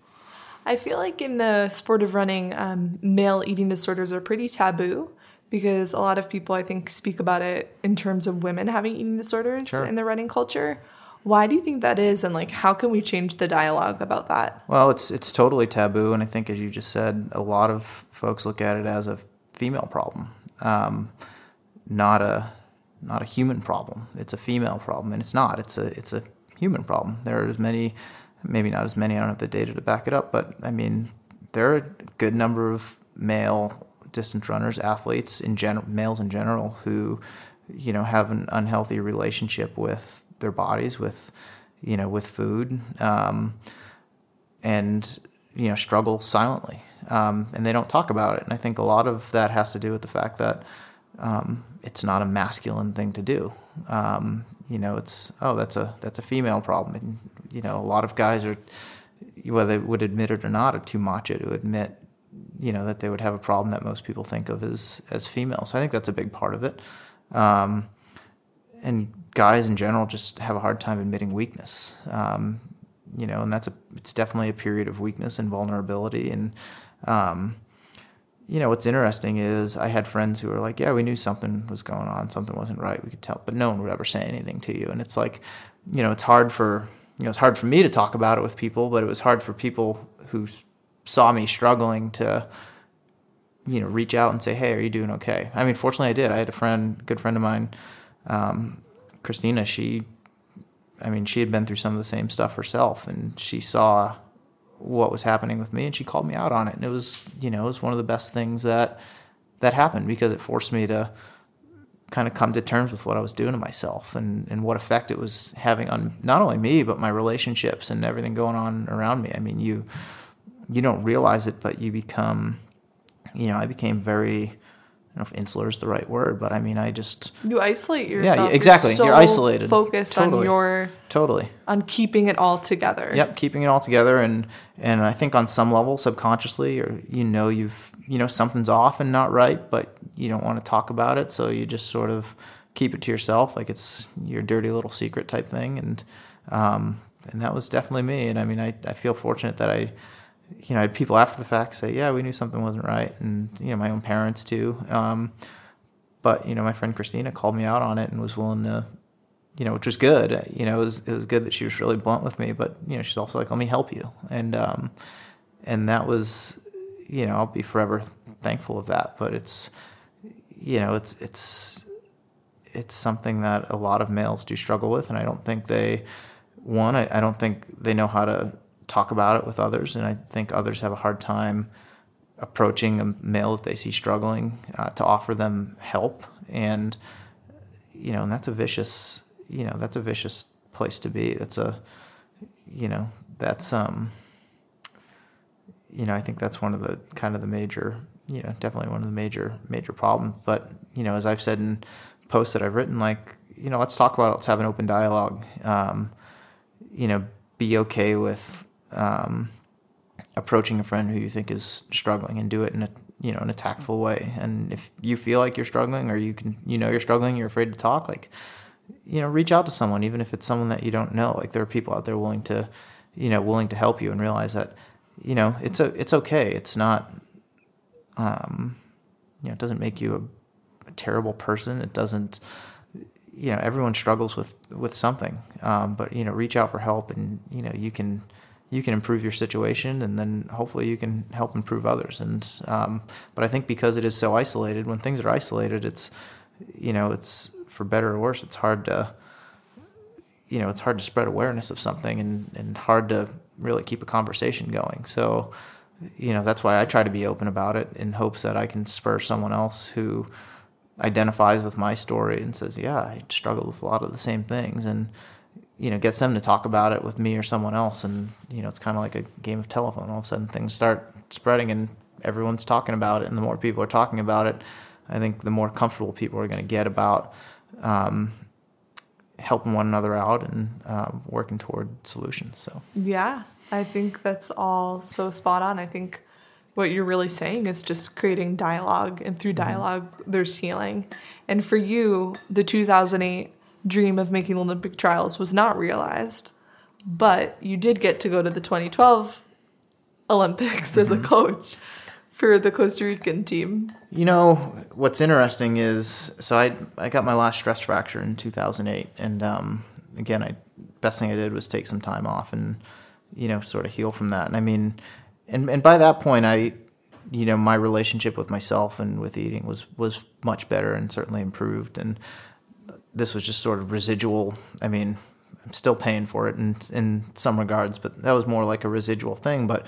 I feel like in the sport of running, um, male eating disorders are pretty taboo because a lot of people, I think, speak about it in terms of women having eating disorders Sure. in the running culture. Why do you think that is, and like, how can we change the dialogue about that? Well, it's it's totally taboo, and I think, as you just said, a lot of folks look at it as a female problem, um, not a not a human problem. It's a female problem, and it's not. It's a it's a human problem. There are as many, maybe not as many. I don't have the data to back it up, but I mean, there are a good number of male distance runners, athletes in general, males in general, who you know have an unhealthy relationship with their bodies, with you know, with food. Um, and you know struggle silently, um, and they don't talk about it. And I think a lot of that has to do with the fact that um, it's not a masculine thing to do. Um, you know, it's oh that's a that's a female problem, and you know a lot of guys are whether they would admit it or not are too macho to admit you know that they would have a problem that most people think of as as female. So I think that's a big part of it. Um, and guys in general just have a hard time admitting weakness. Um, you know, and that's a it's definitely a period of weakness and vulnerability. And um, you know, what's interesting is I had friends who were like, "Yeah, we knew something was going on, something wasn't right. We could tell, but no one would ever say anything to you." And it's like, you know, it's hard for you know, it's hard for me to talk about it with people, but it was hard for people who saw me struggling to you know reach out and say hey are you doing okay? I mean fortunately i did. I had a friend good friend of mine um, christina. She i mean she had been through some of the same stuff herself and she saw what was happening with me and she called me out on it. And it was you know it was one of the best things that that happened because it forced me to kind of come to terms with what I was doing to myself and, and what effect it was having on not only me but my relationships and everything going on around me. I mean, you you don't realize it, but you become, you know, I became very, I don't know if insular is the right word, but I mean, I just You isolate yourself. yeah, exactly. so You're isolated. Focused on your totally. on keeping it all together. Yep, keeping it all together, and and I think on some level, subconsciously, or you know, you've you know something's off and not right, but you don't want to talk about it, so you just sort of keep it to yourself, like it's your dirty little secret type thing, and um, and that was definitely me. And I mean, I I feel fortunate that I. You know, I had people after the fact say, "Yeah, we knew something wasn't right," and you know, my own parents too. Um, but you know, my friend Christina called me out on it and was willing to you know, which was good. You know, it was it was good that she was really blunt with me, but you know, she's also like, "Let me help you," and um, and that was, you know, I'll be forever thankful of that. But it's you know it's it's it's something that a lot of males do struggle with, and I don't think they one I, I don't think they know how to talk about it with others, and I think others have a hard time approaching a male that they see struggling uh, to offer them help, and you know, and that's a vicious you know that's a vicious place to be. That's a you know that's um you know I think that's one of the kind of the major you know definitely one of the major major problems. But you know as I've said in posts that I've written, like you know let's talk about it. Let's have an open dialogue. Um, you know, be okay with um, approaching a friend who you think is struggling and do it in a you know in a tactful way. And if you feel like you're struggling or you can you know you're struggling, you're afraid to talk, like you know reach out to someone, even if it's someone that you don't know. Like there are people out there willing to you know willing to help you and realize that you know it's a it's okay. It's not um, you know it doesn't make you a, a terrible person. It doesn't you know everyone struggles with with something um, but you know reach out for help and you know you can you can improve your situation and then hopefully you can help improve others. And um, but i think because it is so isolated when things are isolated it's you know it's for better or worse it's hard to you know it's hard to spread awareness of something and and hard to really keep a conversation going. So you know that's why i try to be open about it in hopes that i can spur someone else who identifies with my story and says, "Yeah, I struggled with a lot of the same things," and you know, gets them to talk about it with me or someone else, and you know, it's kind of like a game of telephone. All of a sudden, things start spreading, and everyone's talking about it, and the more people are talking about it, I think the more comfortable people are going to get about um, helping one another out and uh, working toward solutions. So yeah, I think that's all so spot on. I think what you're really saying is just creating dialogue and through dialogue mm-hmm. there's healing and for you the 2008 dream of making olympic trials was not realized but you did get to go to the 2012 olympics mm-hmm. as a mm-hmm. coach for the costa rican team you know what's interesting is so i i got my last stress fracture in 2008 and um, again i best thing i did was take some time off and you know sort of heal from that and i mean and and by that point, I, you know, my relationship with myself and with eating was was much better and certainly improved. And this was just sort of residual. I mean, I'm still paying for it in in some regards, but that was more like a residual thing. But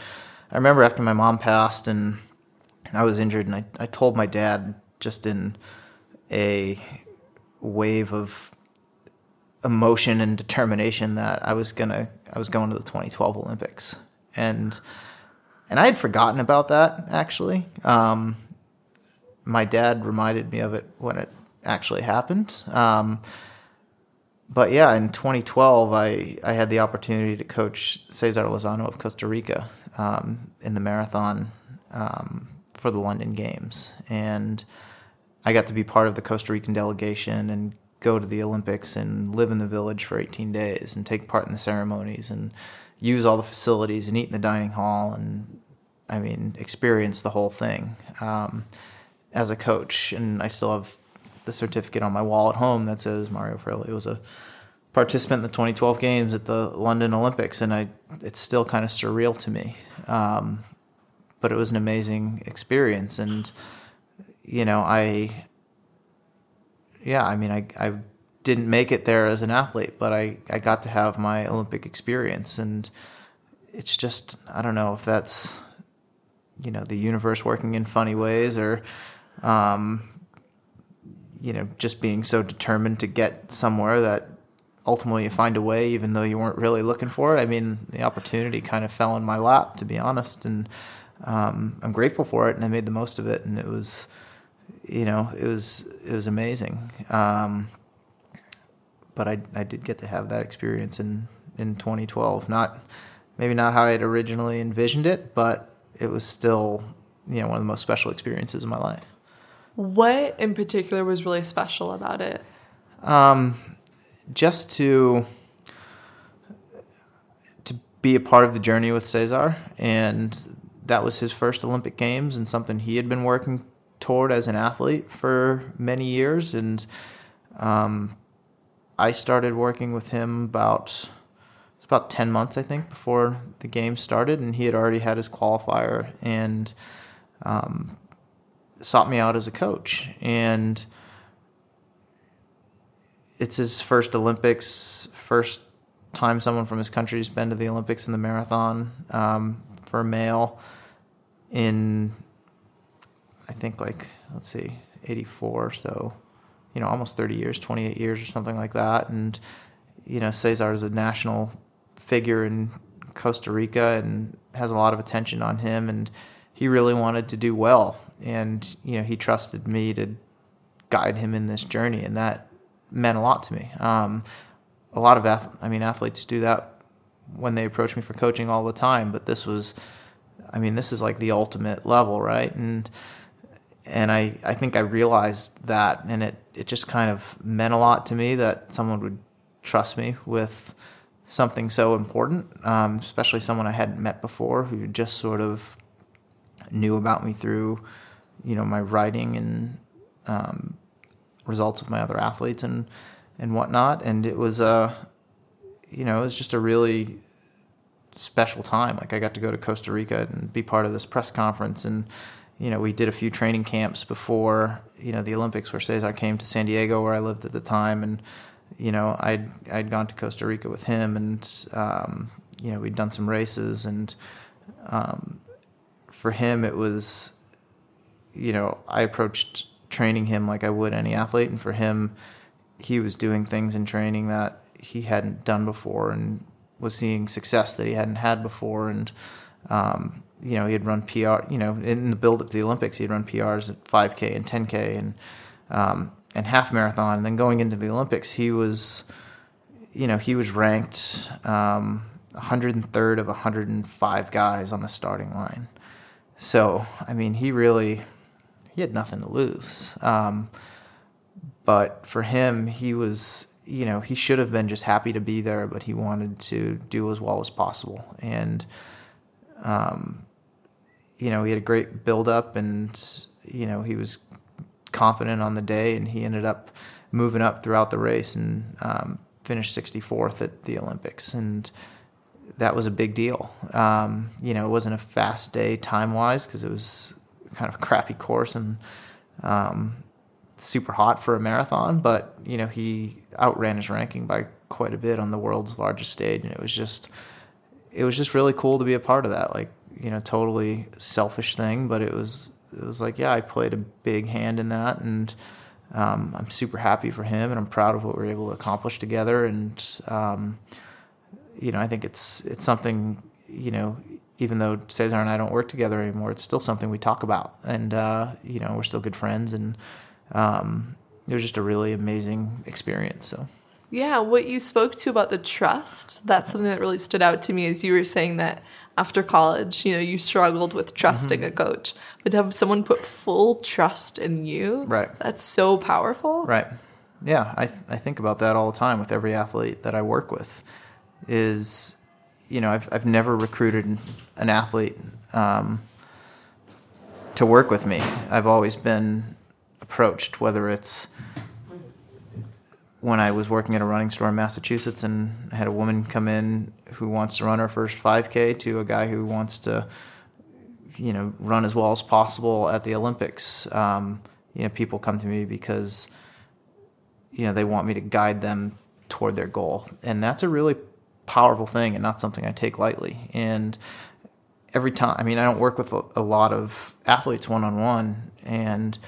I remember after my mom passed and I was injured, and I I told my dad just in a wave of emotion and determination that I was gonna I was going to the 2012 Olympics and and I had forgotten about that actually. Um, my dad reminded me of it when it actually happened. Um, but yeah, in 2012, I, I had the opportunity to coach Cesar Lizano of Costa Rica um, in the marathon um, for the London Games. And I got to be part of the Costa Rican delegation and go to the Olympics and live in the village for 18 days and take part in the ceremonies and use all the facilities and eat in the dining hall and I mean experience the whole thing um, as a coach. And I still have the certificate on my wall at home that says Mario Fraioli was a participant in the 2012 games at the London Olympics, and I it's still kind of surreal to me. Um, but it was an amazing experience, and you know I yeah I mean I I didn't make it there as an athlete, but I, I got to have my Olympic experience. And it's just, I don't know if that's, you know, the universe working in funny ways or, um, you know, just being so determined to get somewhere that ultimately you find a way, even though you weren't really looking for it. I mean, the opportunity kind of fell in my lap, to be honest. And um, I'm grateful for it and I made the most of it. And it was, you know, it was, it was amazing. Um, but I, I did get to have that experience in, in 2012. Not maybe not how I had originally envisioned it, but it was still you know one of the most special experiences in my life. What in particular was really special about it? Um, just to to be a part of the journey with Cesar, and that was his first Olympic Games and something he had been working toward as an athlete for many years, and um, I started working with him about it's about 10 months I think before the game started and he had already had his qualifier and um, sought me out as a coach. And it's his first Olympics, first time someone from his country's been to the Olympics in the marathon um, for a male in, I think, like, let's see, 84. So, you know, almost 30 years, 28 years or something like that. And, you know, Cesar is a national figure in Costa Rica and has a lot of attention on him. And he really wanted to do well. And, you know, he trusted me to guide him in this journey. And that meant a lot to me. Um, a lot of ath- I mean athletes do that when they approach me for coaching all the time, but this was I mean this is like the ultimate level, right? And and I, I think I realized that and it, it just kind of meant a lot to me that someone would trust me with something so important, um, especially someone I hadn't met before who just sort of knew about me through, you know, my writing and um, results of my other athletes and and whatnot. And it was uh, you know, it was just a really special time. Like I got to go to Costa Rica and be part of this press conference, and you know, we did a few training camps before you know the Olympics, where Cesar came to San Diego, where I lived at the time, and you know, I'd I'd gone to Costa Rica with him, and um, you know, we'd done some races, and um, for him, it was, you know, I approached training him like I would any athlete, and for him, he was doing things in training that he hadn't done before, and was seeing success that he hadn't had before, and um, you know, he had run PR. You know, in the build up to the Olympics, he had run PRs at 5K and 10K and um, and half marathon. And then going into the Olympics, he was, you know, he was ranked um, 103rd of 105 guys on the starting line. So I mean, he really he had nothing to lose. Um, but for him, he was, you know, he should have been just happy to be there, but he wanted to do as well as possible. And, um, you know, he had a great build up and, you know, he was confident on the day and he ended up moving up throughout the race and um, finished 64th at the Olympics. And that was a big deal. Um, you know, it wasn't a fast day time wise because it was kind of a crappy course and um, super hot for a marathon, but you know he outran his ranking by quite a bit on the world's largest stage, and it was just it was just really cool to be a part of that. Like you know, totally selfish thing, but it was it was like yeah, I played a big hand in that, and um, I'm super happy for him, and I'm proud of what we are able to accomplish together, and um, you know, I think it's it's something you know even though Cesar and I don't work together anymore, it's still something we talk about, and uh, you know we're still good friends, and um, it was just a really amazing experience. So. Yeah, what you spoke to about the trust, that's something that really stood out to me as you were saying that after college, you know, you struggled with trusting mm-hmm. a coach. But to have someone put full trust in you, right. that's so powerful. Right. Yeah, I, th- I think about that all the time with every athlete that I work with is you know, I've I've never recruited an athlete um, to work with me. I've always been approached, whether it's when I was working at a running store in Massachusetts and had a woman come in who wants to run her first 5K to a guy who wants to, you know, run as well as possible at the Olympics. Um, you know, people come to me because, you know, they want me to guide them toward their goal. And that's a really powerful thing and not something I take lightly. And every time, I mean, I don't work with a, lot of athletes one on one, and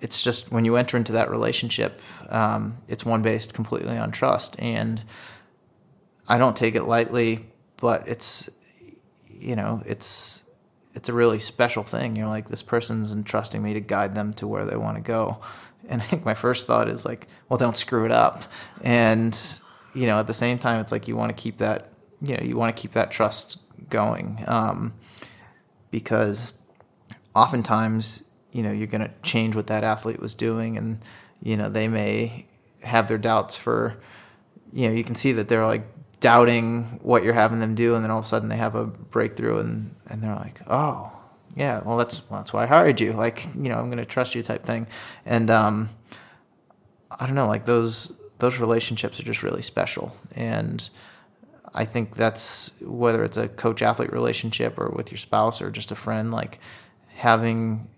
it's just when you enter into that relationship, um, it's one based completely on trust. And I don't take it lightly, but it's, you know, it's, it's a really special thing. You're like, this person's entrusting me to guide them to where they want to go. And I think my first thought is like, well, don't screw it up. And you know, at the same time, it's like you want to keep that, you know, you want to keep that trust going um, because oftentimes, you know, you're going to change what that athlete was doing, and you know, they may have their doubts for, you know, you can see that they're like doubting what you're having them do, and then all of a sudden they have a breakthrough, and and they're like, oh, yeah, well that's well, that's why I hired you. Like, you know, I'm going to trust you type thing, and um, I don't know, like those those relationships are just really special. And I think that's whether it's a coach athlete relationship or with your spouse or just a friend, like having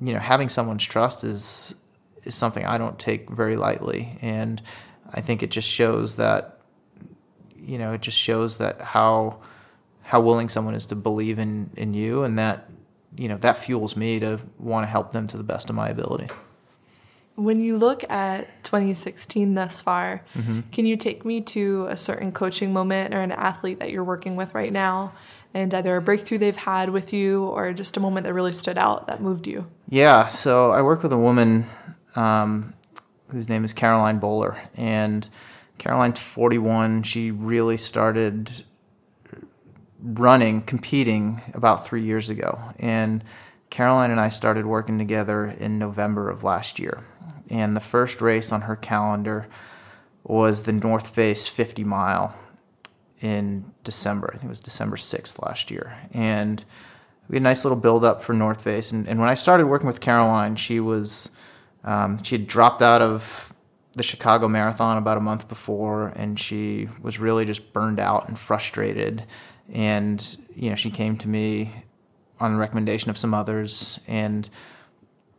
you know, having someone's trust is is something I don't take very lightly, and I think it just shows that, you know, it just shows that how how willing someone is to believe in in you, and that you know that fuels me to want to help them to the best of my ability. When you look at 2016 thus far, mm-hmm. can you take me to a certain coaching moment or an athlete that you're working with right now and either a breakthrough they've had with you or just a moment that really stood out that moved you? Yeah, so I work with a woman um, whose name is Caroline Boller, and Caroline's 41. She really started running, competing about three years ago, and Caroline and I started working together in November of last year. And the first race on her calendar was the North Face 50 mile in December. I think it was December 6th last year. And we had a nice little build up for North Face. And, and when I started working with Caroline, she was um, she had dropped out of the Chicago Marathon about a month before, and she was really just burned out and frustrated. And you know, she came to me on the recommendation of some others, and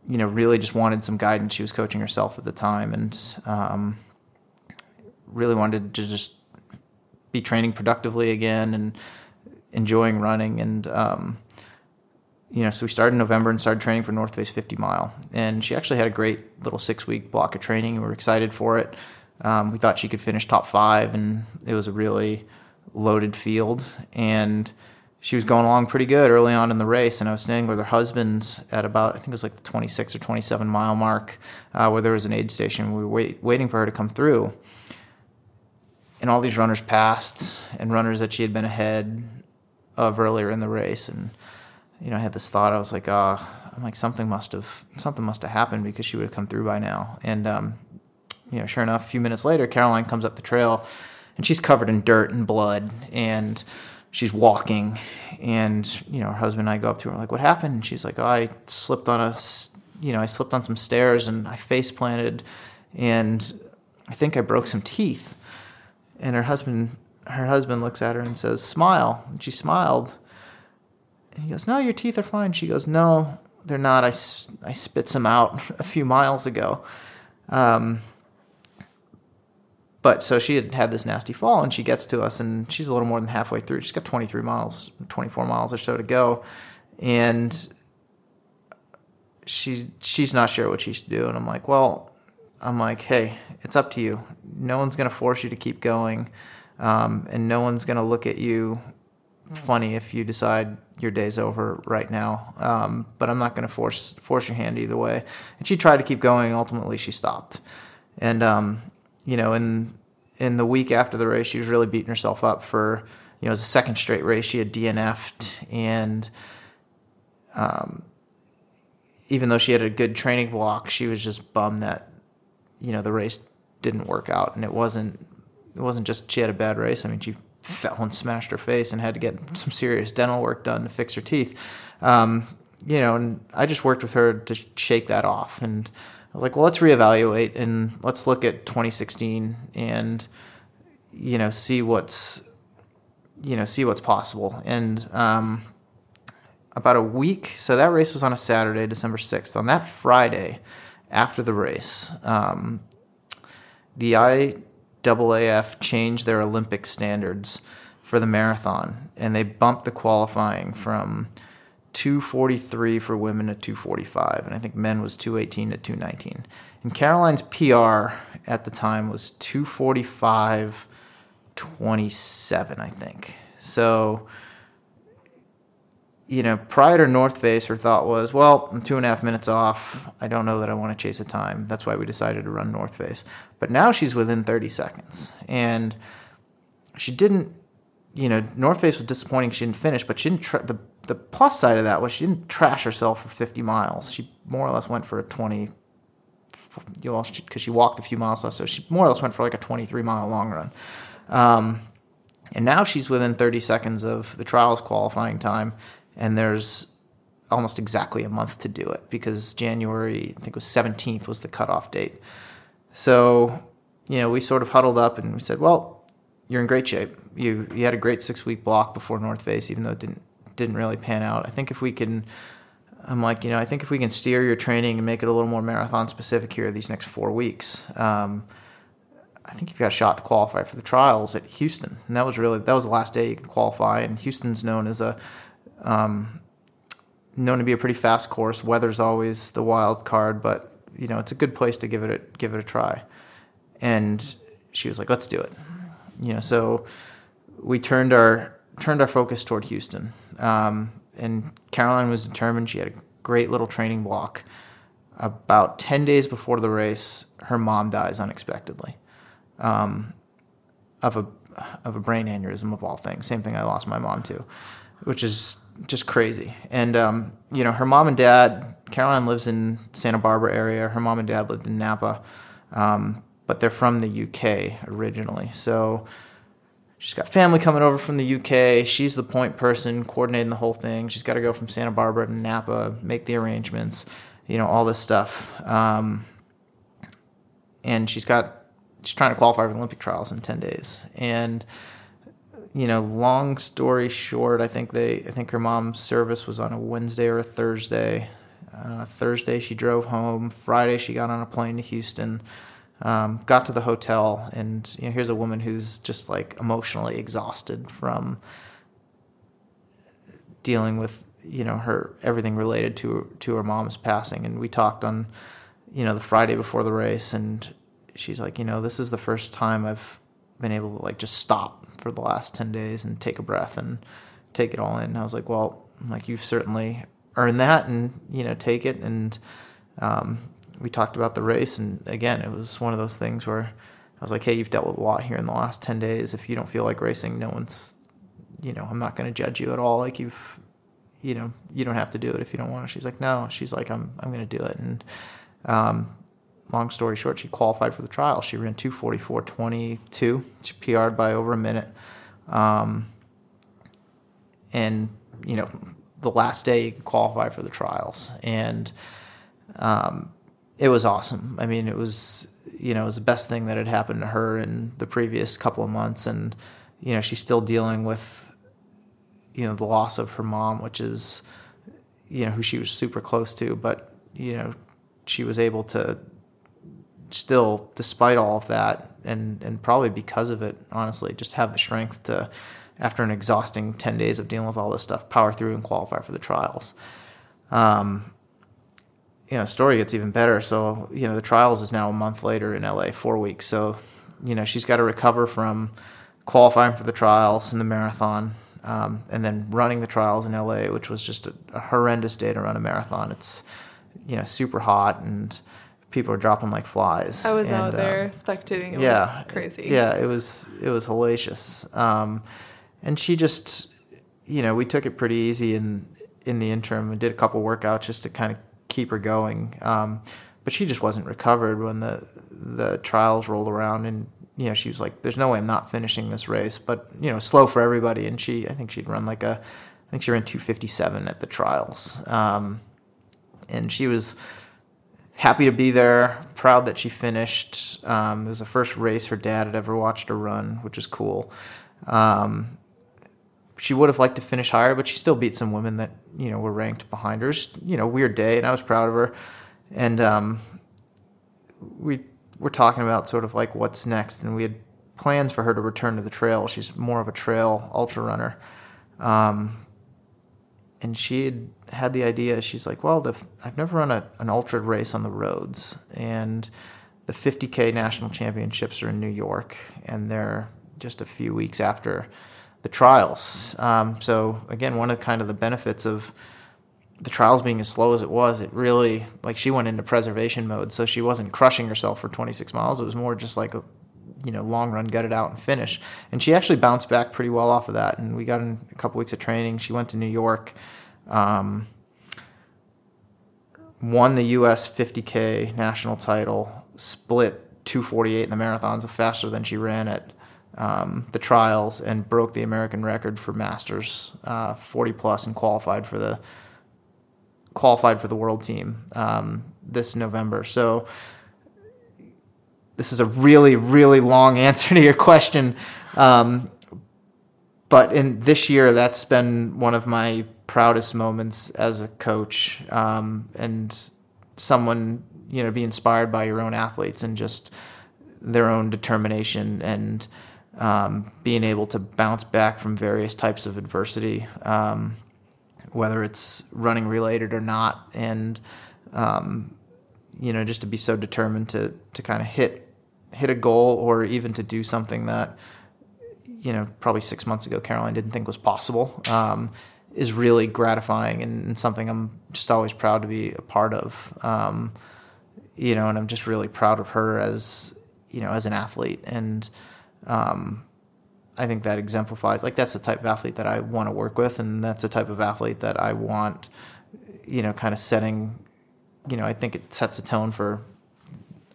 you know, really just wanted some guidance. She was coaching herself at the time, and um, really wanted to just be training productively again and enjoying running. And um, you know, so we started in November and started training for North Face 50 mile. And she actually had a great little six week block of training. We were excited for it. Um, we thought she could finish top five, and it was a really loaded field. And she was going along pretty good early on in the race. And I was standing with her husband at about, I think it was like the 26 or 27 mile mark, uh, where there was an aid station. We were wait, waiting for her to come through. And all these runners passed, and runners that she had been ahead of earlier in the race. And you know, I had this thought. I was like, oh, I'm like something must have something must have happened because she would have come through by now. And um, you know, sure enough, a few minutes later, Caroline comes up the trail, and she's covered in dirt and blood, and she's walking. And you know, her husband and I go up to her, and like, what happened? And she's like, oh, I slipped on a, you know, I slipped on some stairs and I face planted, and I think I broke some teeth. And her husband, her husband looks at her and says, smile. And she smiled and he goes, No, your teeth are fine. She goes, No, they're not. I, I spit some out a few miles ago. Um, but so she had had this nasty fall, and she gets to us, and she's a little more than halfway through. She's got 23 miles, 24 miles or so to go, and she she's not sure what she should do. And I'm like, well, I'm like, hey, it's up to you. No one's gonna force you to keep going, um, and no one's gonna look at you funny if you decide your day's over right now. Um, but I'm not going to force force your hand either way. And she tried to keep going. And ultimately, she stopped. And um, you know, in in the week after the race, she was really beating herself up for you know, it was a second straight race she had DNF'd, and um, even though she had a good training block, she was just bummed that you know the race didn't work out, and it wasn't it wasn't just she had a bad race. I mean, she fell and smashed her face and had to get some serious dental work done to fix her teeth. Um, you know, and I just worked with her to shake that off. And I was like, well, let's reevaluate and let's look at 2016 and, you know, see what's, you know, see what's possible. And, um, about a week, so that race was on a Saturday, December 6th. On that Friday, after the race, um, the I AAF changed their Olympic standards for the marathon, and they bumped the qualifying from 243 for women at 245, and I think men was 218 to 219. And Caroline's PR at the time was 245 27, I think. So, you know, prior to North Face, her thought was, well, I'm two and a half minutes off. I don't know that I want to chase a time. That's why we decided to run North Face. But now she's within 30 seconds. And she didn't, you know, North Face was disappointing. She didn't finish, but she didn't, tra- the, the plus side of that was she didn't trash herself for 50 miles. She more or less went for a 20, you know, because she walked a few miles less. So she more or less went for like a 23 mile long run. Um, and now she's within 30 seconds of the trials qualifying time. And there's almost exactly a month to do it because January, I think it was 17th was the cutoff date. So, you know, we sort of huddled up and we said, well, you're in great shape. You you had a great six week block before North Face, even though it didn't didn't really pan out. I think if we can I'm like, you know, I think if we can steer your training and make it a little more marathon specific here these next four weeks, um, I think you've got a shot to qualify for the trials at Houston. And that was really that was the last day you could qualify. And Houston's known as a um, known to be a pretty fast course. Weather's always the wild card, but you know it's a good place to give it a, give it a try. And she was like, "Let's do it." You know, so we turned our turned our focus toward Houston. Um, and Caroline was determined. She had a great little training block. About ten days before the race, her mom dies unexpectedly, um, of a of a brain aneurysm of all things. Same thing I lost my mom to, which is just crazy. And um, you know, her mom and dad. Caroline lives in Santa Barbara area. Her mom and dad lived in Napa, um, but they're from the UK originally. So she's got family coming over from the UK. She's the point person coordinating the whole thing. She's got to go from Santa Barbara to Napa, make the arrangements, you know, all this stuff. Um, and she's got she's trying to qualify for the Olympic trials in ten days. And you know, long story short, I think they I think her mom's service was on a Wednesday or a Thursday. Uh, Thursday she drove home. Friday she got on a plane to Houston. Um, got to the hotel, and you know, here's a woman who's just like emotionally exhausted from dealing with you know her everything related to to her mom's passing. And we talked on you know the Friday before the race, and she's like, you know, this is the first time I've been able to like just stop for the last ten days and take a breath and take it all in. And I was like, well, like you've certainly earned that, and you know, take it and. Um, we talked about the race, and again, it was one of those things where I was like, "Hey, you've dealt with a lot here in the last ten days. If you don't feel like racing, no one's, you know, I'm not going to judge you at all. Like you've, you know, you don't have to do it if you don't want to." She's like, "No." She's like, "I'm, I'm going to do it." And um, long story short, she qualified for the trial. She ran 244.22. She PR'd by over a minute. Um, and you know, the last day you qualify for the trials, and um, it was awesome. I mean, it was you know it was the best thing that had happened to her in the previous couple of months, and you know she's still dealing with you know the loss of her mom, which is you know who she was super close to, but you know she was able to still, despite all of that, and and probably because of it, honestly, just have the strength to after an exhausting 10 days of dealing with all this stuff, power through and qualify for the trials. Um, you know, story gets even better. So, you know, the trials is now a month later in LA, four weeks. So, you know, she's got to recover from qualifying for the trials and the marathon, um, and then running the trials in LA, which was just a, a, horrendous day to run a marathon. It's, you know, super hot and people are dropping like flies. I was and, out there um, spectating. It yeah, was crazy. Yeah, it was it was hellacious. Um, and she just, you know, we took it pretty easy in in the interim and did a couple workouts just to kind of keep her going. Um, but she just wasn't recovered when the the trials rolled around, and you know she was like, "There's no way I'm not finishing this race." But you know, slow for everybody, and she I think she'd run like a I think she ran 257 at the trials, um, and she was happy to be there, proud that she finished. Um, it was the first race her dad had ever watched her run, which is cool. Um, she would have liked to finish higher, but she still beat some women that you know were ranked behind her. You know, weird day, and I was proud of her. And um, we were talking about sort of like what's next, and we had plans for her to return to the trail. She's more of a trail ultra runner, um, and she had had the idea. She's like, "Well, the, I've never run a, an ultra race on the roads, and the 50k national championships are in New York, and they're just a few weeks after." The trials. Um, so again, one of the, kind of the benefits of the trials being as slow as it was, it really like she went into preservation mode, so she wasn't crushing herself for 26 miles. It was more just like a you know long run, gut it out and finish. And she actually bounced back pretty well off of that. And we got in a couple weeks of training. She went to New York. Um, won the U.S. 50K national title, split 248 in the marathons, faster than she ran at um, the trials and broke the American record for masters, uh, 40 plus, and qualified for the qualified for the world team um, this November. So this is a really really long answer to your question, um, but in this year that's been one of my proudest moments as a coach um, and someone you know be inspired by your own athletes and just their own determination and um, being able to bounce back from various types of adversity, um, whether it's running related or not, and um, you know just to be so determined to to kind of hit hit a goal or even to do something that you know probably six months ago Caroline didn't think was possible um, is really gratifying and, and, something I'm just always proud to be a part of. Um, you know, and I'm just really proud of her as you know as an athlete, and um, I think that exemplifies like that's the type of athlete that I want to work with, and that's the type of athlete that I want, you know, kind of setting. You know, I think it sets a tone for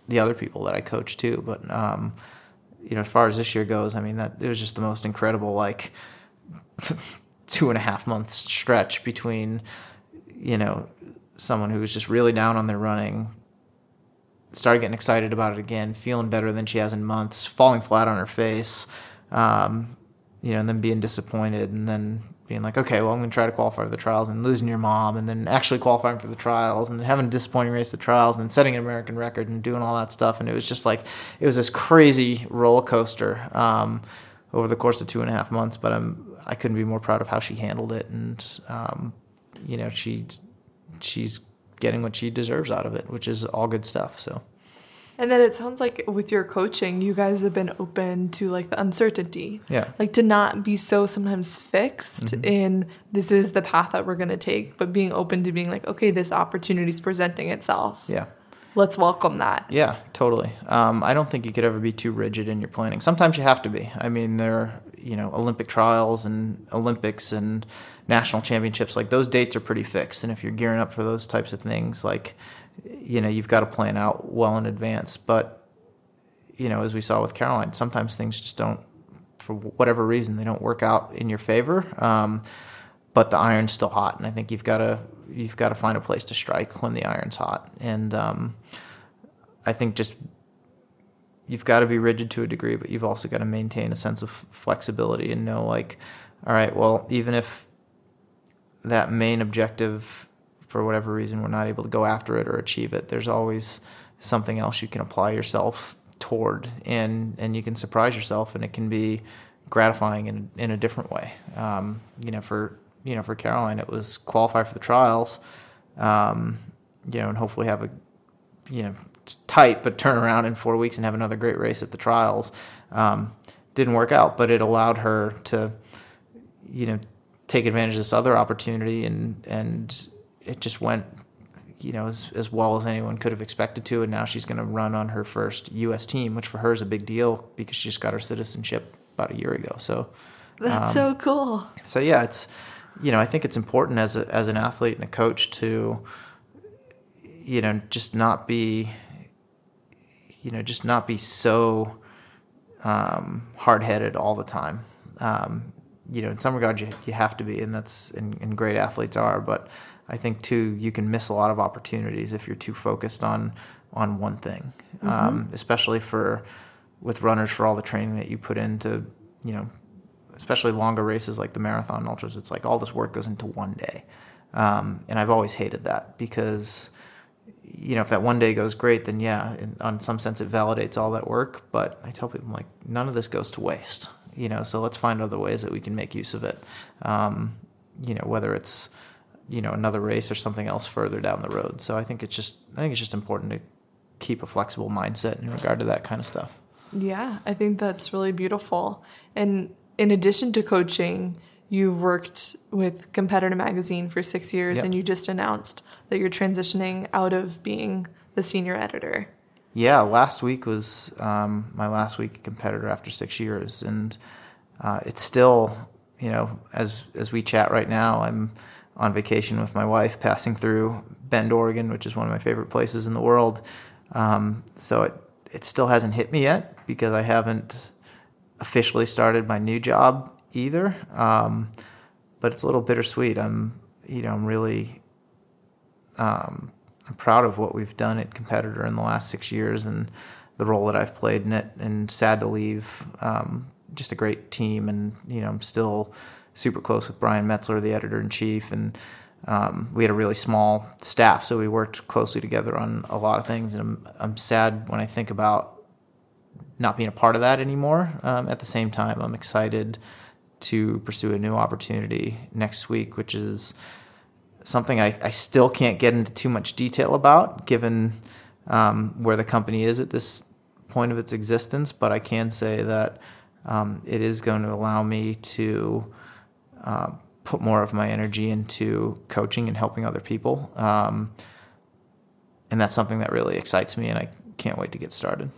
the other people that I coach too. But um, you know, as far as this year goes, I mean that it was just the most incredible like two and a half months stretch between you know someone who was just really down on their running started getting excited about it again, feeling better than she has in months, falling flat on her face, um, you know, and then being disappointed, and then being like, okay, well, I'm going to try to qualify for the trials, and losing your mom, and then actually qualifying for the trials, and having a disappointing race at the trials, and setting an American record, and doing all that stuff, and it was just like it was this crazy roller coaster um, over the course of two and a half months. But I'm I couldn't be more proud of how she handled it, and um, you know, she she's getting what she deserves out of it, which is all good stuff. So. And then it sounds like with your coaching, you guys have been open to like the uncertainty. Yeah. Like to not be so sometimes fixed mm-hmm. in this is the path that we're going to take, but being open to being like, okay, this opportunity is presenting itself. Yeah. Let's welcome that. Yeah, totally. Um, I don't think you could ever be too rigid in your planning. Sometimes you have to be. I mean, there are, you know, Olympic trials and Olympics and national championships, like those dates are pretty fixed. And if you're gearing up for those types of things, like, you know, you've got to plan out well in advance. But, you know, as we saw with Caroline, sometimes things just don't, for whatever reason, they don't work out in your favor. Um, but the iron's still hot, and I think you've got to you've got to find a place to strike when the iron's hot. And um, I think just you've got to be rigid to a degree, but you've also got to maintain a sense of flexibility and know, like, all right, well, even if that main objective, for whatever reason, we're not able to go after it or achieve it, there's always something else you can apply yourself toward, and and you can surprise yourself, and it can be gratifying in in a different way. Um, you know, for you know, for Caroline, it was qualify for the trials, um, you know, and hopefully have a you know tight, but turn around in four weeks and have another great race at the trials. Um, didn't work out, but it allowed her to, you know, take advantage of this other opportunity, and and it just went, you know, as as well as anyone could have expected to. And now she's going to run on her first U.S. team, which for her is a big deal because she just got her citizenship about a year ago. So that's um, so cool. So yeah, it's you know I think it's important as a as an athlete and a coach to you know just not be you know just not be so um, hard headed all the time. Um, you know, in some regards, you, you have to be, and that's and, and great athletes are. But I think too, you can miss a lot of opportunities if you're too focused on on one thing, mm-hmm. um, especially for with runners for all the training that you put into, you know, especially longer races like the marathon ultras. It's like all this work goes into one day, um, and I've always hated that because you know, if that one day goes great, then yeah, in, on some sense it validates all that work. But I tell people, like, none of this goes to waste you know, so let's find other ways that we can make use of it. Um, you know, whether it's you know another race or something else further down the road. So I think it's just I think it's just important to keep a flexible mindset in regard to that kind of stuff. Yeah, I think that's really beautiful. And in addition to coaching, you've worked with Competitor Magazine for six years, yep. and you just announced that you're transitioning out of being the senior editor yeah, last week was um, my last week at competitor after six years, and uh, it's still, you know, as as we chat right now, I'm on vacation with my wife, passing through Bend, Oregon, which is one of my favorite places in the world. Um, so it it still hasn't hit me yet because I haven't officially started my new job either. Um, but it's a little bittersweet. I'm, you know, I'm really um, I'm proud of what we've done at Competitor in the last six years and the role that I've played in it. And sad to leave um, just a great team. And you know, I'm still super close with Brian Metzler, the editor in chief, and um, we had a really small staff, so we worked closely together on a lot of things. And I'm, I'm sad when I think about not being a part of that anymore. Um, at the same time, I'm excited to pursue a new opportunity next week, which is something I, I still can't get into too much detail about, given um, where the company is at this point of its existence. But I can say that um, it is going to allow me to uh, put more of my energy into coaching and helping other people. Um, and that's something that really excites me, and I can't wait to get started.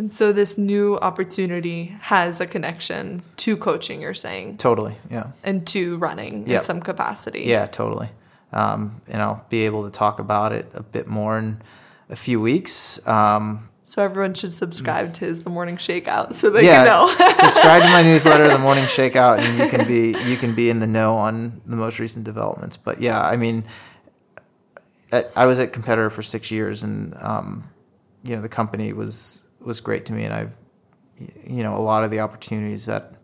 And so this new opportunity has a connection to coaching, you're saying? Totally, yeah. And to running yep. in some capacity. Yeah, totally. Um, and I'll be able to talk about it a bit more in a few weeks. Um, so everyone should subscribe to his The Morning Shakeout so they yeah, can know. subscribe to my newsletter, The Morning Shakeout, and you can be you can be in the know on the most recent developments. But yeah, I mean, at, I was at competitor for six years, and um, you know the company was was great to me, and I've you know a lot of the opportunities that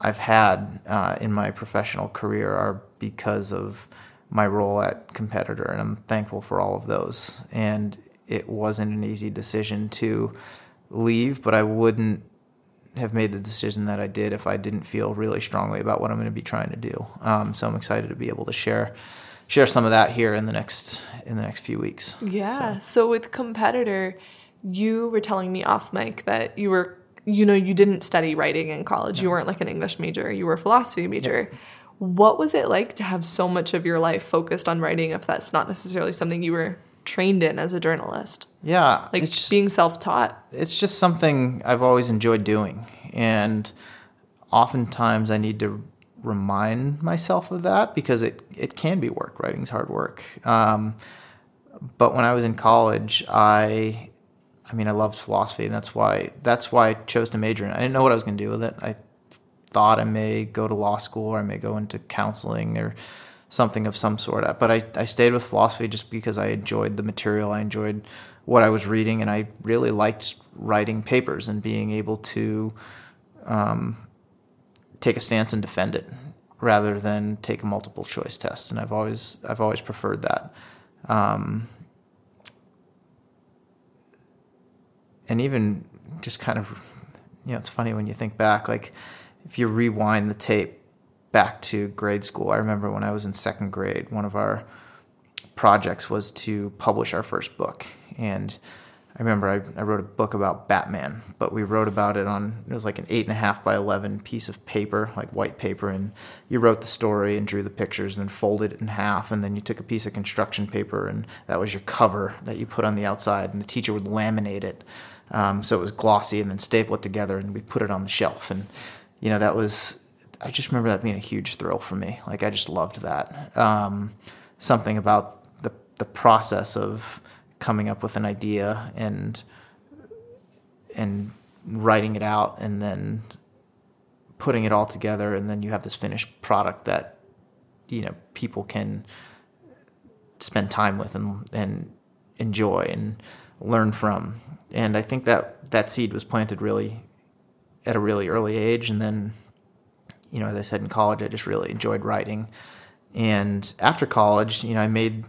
I've had uh, in my professional career are because of my role at competitor, and I'm thankful for all of those. And it wasn't an easy decision to leave, but I wouldn't have made the decision that I did if I didn't feel really strongly about what I'm going to be trying to do. Um, so I'm excited to be able to share share some of that here in the next in the next few weeks. Yeah. So, so with competitor you were telling me off mic that you were you know you didn't study writing in college. You weren't like an english major. You were a philosophy major. Yeah. what was it like to have so much of your life focused on writing if that's not necessarily something you were trained in as a journalist? Yeah like being self-taught? It's just something i've always enjoyed doing. And oftentimes i need to remind myself of that because it, it can be work. Writing's hard work. Um, but when i was in college i I mean, I loved philosophy, and that's why that's why I chose to major in it. I didn't know what I was going to do with it. I thought I may go to law school or I may go into counseling or something of some sort. But I, I stayed with philosophy just because I enjoyed the material. I enjoyed what I was reading, and I really liked writing papers and being able to um, take a stance and defend it rather than take a multiple choice test. And I've always I've always preferred that. Um, and even just kind of, you know, it's funny when you think back, like if you rewind the tape back to grade school, I remember when I was in second grade, one of our projects was to publish our first book. And I remember I, I wrote a book about Batman, but we wrote about it on, it was like an eight and a half by 11 piece of paper, like white paper. And you wrote the story and drew the pictures and then folded it in half. And then you took a piece of construction paper and that was your cover that you put on the outside. And the teacher would laminate it um, so it was glossy and then staple it together and we put it on the shelf. And, you know, that was, I just remember that being a huge thrill for me. Like, I just loved that. Um, something about the, the process of coming up with an idea and, and writing it out and then putting it all together. And then you have this finished product that, you know, people can spend time with and, and enjoy and learn from and I think that that seed was planted really at a really early age, and then you know, as I said in college, I just really enjoyed writing. And after college, you know, I made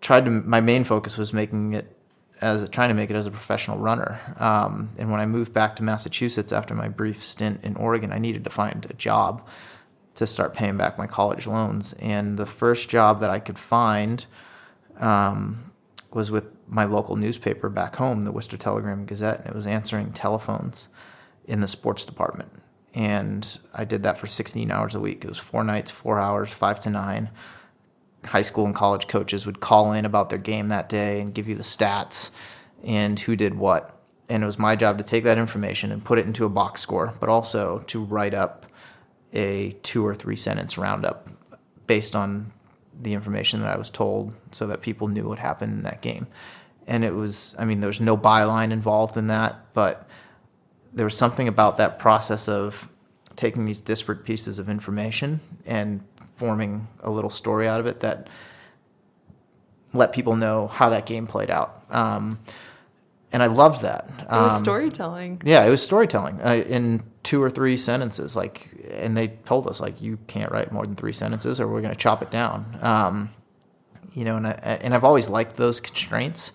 tried to my main focus was making it as trying to make it as a professional runner. Um, and when I moved back to Massachusetts after my brief stint in Oregon, I needed to find a job to start paying back my college loans. And the first job that I could find um, was with my local newspaper back home, the Worcester Telegram Gazette, and it was answering telephones in the sports department. And I did that for 16 hours a week. It was four nights, four hours, five to nine. High school and college coaches would call in about their game that day and give you the stats and who did what. And it was my job to take that information and put it into a box score, but also to write up a two or three sentence roundup based on the information that I was told so that people knew what happened in that game. And it was i mean there was no byline involved in that but there was something about that process of taking these disparate pieces of information and forming a little story out of it that let people know how that game played out. Um, and I loved that. It was um, storytelling. Yeah, it was storytelling uh, in two or three sentences. Like, and they told us like you can't write more than three sentences, or we're going to chop it down. Um, you know, and I, and I've always liked those constraints.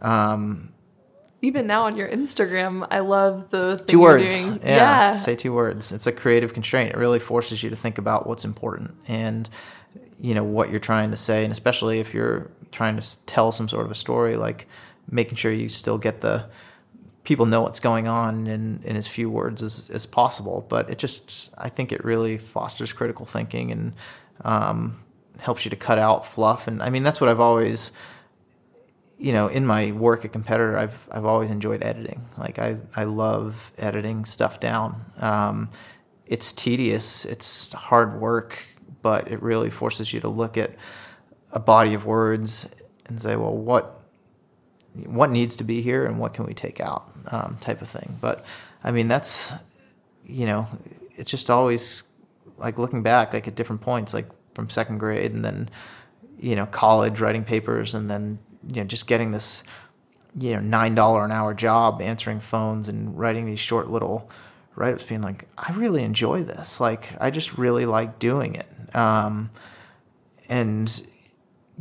Um, Even now on your Instagram, I love the two words. Yeah, yeah, say two words. It's a creative constraint. It really forces you to think about what's important and you know what you're trying to say, and especially if you're trying to tell some sort of a story, like making sure you still get the people know what's going on in, in as few words as, as possible. But it just, I think it really fosters critical thinking and um, helps you to cut out fluff. And I mean, that's what I've always, you know, in my work at Competitor, I've, I've always enjoyed editing. Like I, I love editing stuff down. Um, it's tedious, it's hard work, but it really forces you to look at a body of words and say, well, what what needs to be here and what can we take out um, type of thing. But i mean that's you know it's just always like looking back like at different points like from second grade and then you know college writing papers and then you know just getting this you know nine dollar an hour job answering phones and writing these short little write-ups being like i really enjoy this. Like i just really like doing it. Um, and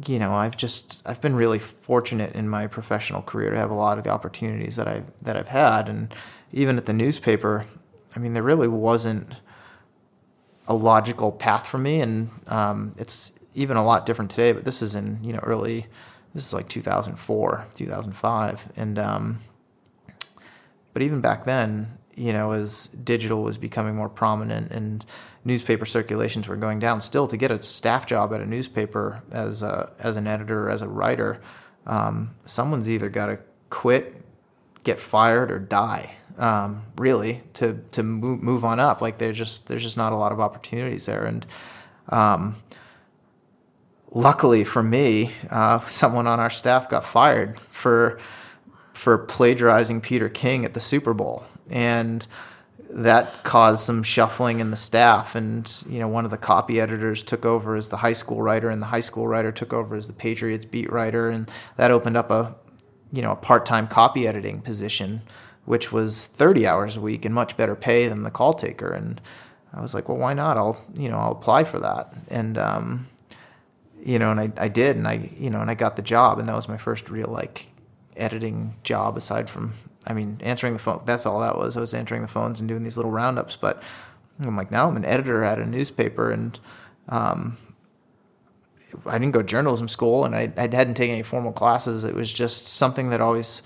you know, I've just I've been really fortunate in my professional career to have a lot of the opportunities that I've that I've had, and even at the newspaper, I mean, there really wasn't a logical path for me, and um, it's even a lot different today. But this is in you know early, this is like 2004, 2005, and um, but even back then, you know, as digital was becoming more prominent and newspaper circulations were going down, still to get a staff job at a newspaper as a, as an editor, as a writer, um, someone's either got to quit, get fired, or die. Um, really, to to move, move on up. Like there's just there's just not a lot of opportunities there, and um, luckily for me, uh, someone on our staff got fired for for plagiarizing Peter King at the Super Bowl, and that caused some shuffling in the staff. And you know one of the copy editors took over as the high school writer and the high school writer took over as the patriots beat writer. And that opened up a you know a part-time copy editing position which was 30 hours a week and much better pay than the call taker. And i was like well why not? I'll you know i'll apply for that. And um, you know and I, I did. And i you know and i got the job. And that was my first real like editing job aside from I mean, answering the phone, that's all that was. I was answering the phones and doing these little roundups. But I'm like, now I'm an editor at a newspaper. And um, I didn't go to journalism school and I, I hadn't taken any formal classes. It was just something that always,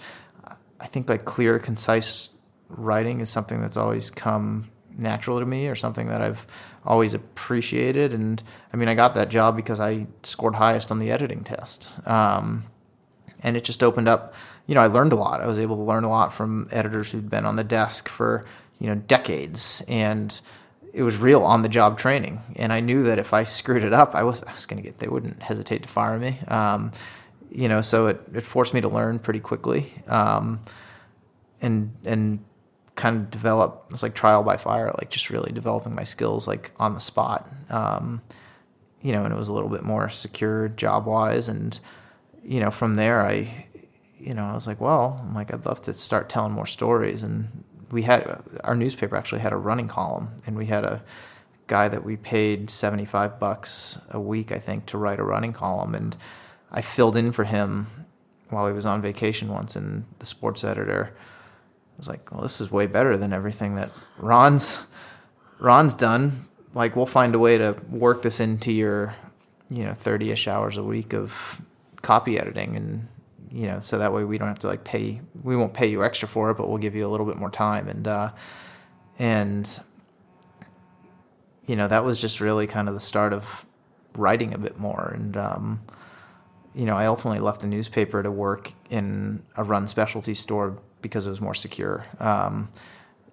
I think, like clear, concise writing is something that's always come natural to me or something that I've always appreciated. And I mean, I got that job because I scored highest on the editing test. Um, and it just opened up you know, I learned a lot. I was able to learn a lot from editors who'd been on the desk for, you know, decades. And it was real on the job training. And I knew that if I screwed it up, I was, I was going to get, they wouldn't hesitate to fire me. Um, you know, so it, it forced me to learn pretty quickly. Um, and, and kind of develop, it's like trial by fire, like just really developing my skills like on the spot. Um, you know, and it was a little bit more secure job wise. And, you know, from there, I, you know, I was like, well, I'm like, I'd love to start telling more stories. And we had our newspaper actually had a running column, and we had a guy that we paid 75 bucks a week, I think, to write a running column. And I filled in for him while he was on vacation once, and the sports editor was like, well, this is way better than everything that Ron's Ron's done. Like, we'll find a way to work this into your, you know, 30 ish hours a week of copy editing. And you know, so that way we don't have to like pay. We won't pay you extra for it, but we'll give you a little bit more time. And uh, and you know, that was just really kind of the start of writing a bit more. And um, you know, I ultimately left the newspaper to work in a run specialty store because it was more secure. Um,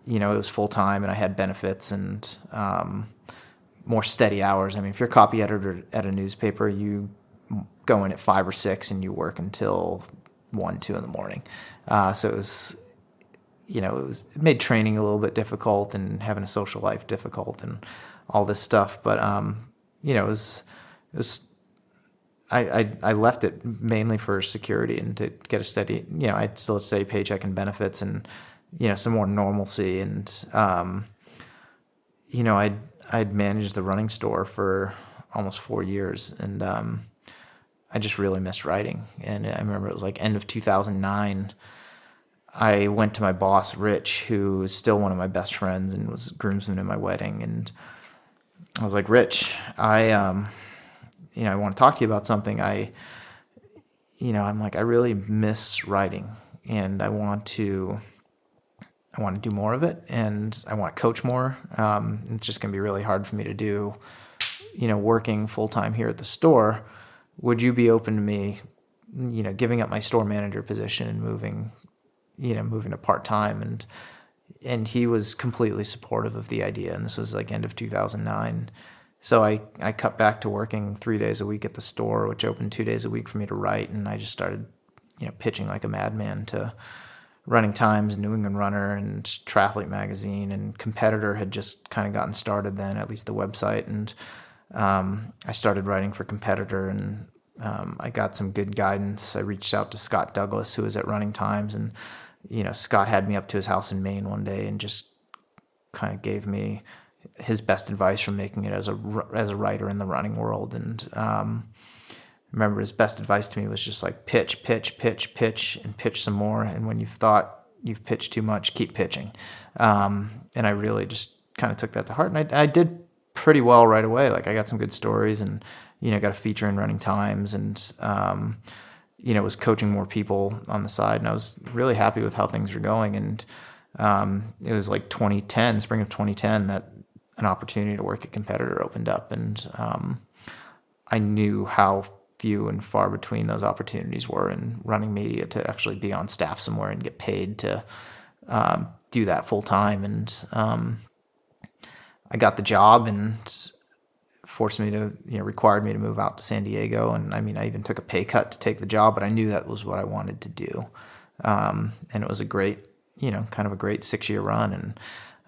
you know, it was full time, and I had benefits and um, more steady hours. I mean, if you're copy editor at a newspaper, you go in at five or six and you work until one, two in the morning. Uh, so it was, you know, it was it made training a little bit difficult and having a social life difficult and all this stuff. But um, you know, it was it was I, I, I left it mainly for security and to get a steady, you know, I'd still steady paycheck and benefits and, you know, some more normalcy. And, um, you know, I'd, I'd managed the running store for almost four years and, um, I just really missed writing. And I remember it was like end of 2009. I went to my boss, Rich, who is still one of my best friends and was groomsman in my wedding. And I was like, Rich, I, um, you know, I want to talk to you about something. I, you know, I'm like, I really miss writing and I want to, I want to do more of it and I want to coach more. Um, it's just going to be really hard for me to do, you know, working full time here at the store. Would you be open to me, you know, giving up my store manager position and moving, you know, moving to part time? And, and he was completely supportive of the idea. And this was like end of 2009 so I, I cut back to working three days a week at the store, which opened two days a week for me to write, and I just started, you know, pitching like a madman to Running Times, New England Runner, and Triathlete Magazine, and Competitor had just kind of gotten started then, at least the website, and um, I started writing for Competitor, and um, I got some good guidance. I reached out to Scott Douglas, who was at Running Times, and you know, Scott had me up to his house in Maine one day and just kind of gave me his best advice from making it as a as a writer in the running world. And um, remember, his best advice to me was just like pitch, pitch, pitch, pitch, and pitch some more. And when you've thought you've pitched too much, keep pitching. Um, and I really just kind of took that to heart, and I, I did pretty well right away. Like I got some good stories, and you know, got a feature in Running Times, and um, you know, was coaching more people on the side, and I was really happy with how things were going. And um, it was like 2010, spring of 2010, that an opportunity to work at competitor opened up, and um, I knew how few and far between those opportunities were in running media to actually be on staff somewhere and get paid to um, do that full time. And um, I got the job and forced me to, you know, required me to move out to San Diego. And I mean, I even took a pay cut to take the job, but I knew that was what I wanted to do. Um, and it was a great, you know, kind of a great six year run. And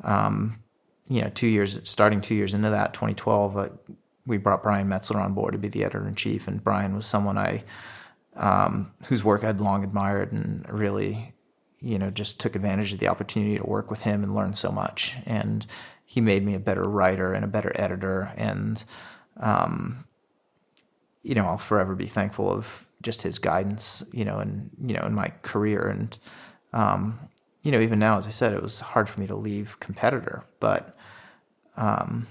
um, you know, two years, starting two years into that, 2012, uh, we brought Brian Metzler on board to be the editor in chief, and Brian was someone I, um, whose work I'd long admired, and really, you know, just took advantage of the opportunity to work with him and learn so much. And he made me a better writer and a better editor, and, um, you know, I'll forever be thankful of just his guidance, you know, and you know, in my career, and um, you know, even now, as I said, it was hard for me to leave competitor, but um,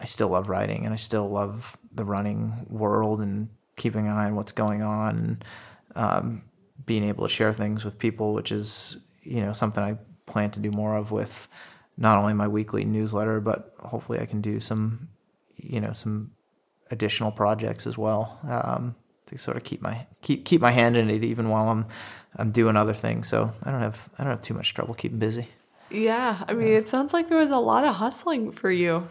I still love writing and I still love the running world and keeping an eye on what's going on and um, being able to share things with people, which is, you know, something I plan to do more of with not only my weekly newsletter, but hopefully I can do some, you know, some additional projects as well um, to sort of keep my keep keep my hand in it even while I'm I'm doing other things. So I don't have I don't have too much trouble keeping busy. Yeah, I mean, it sounds like there was a lot of hustling for you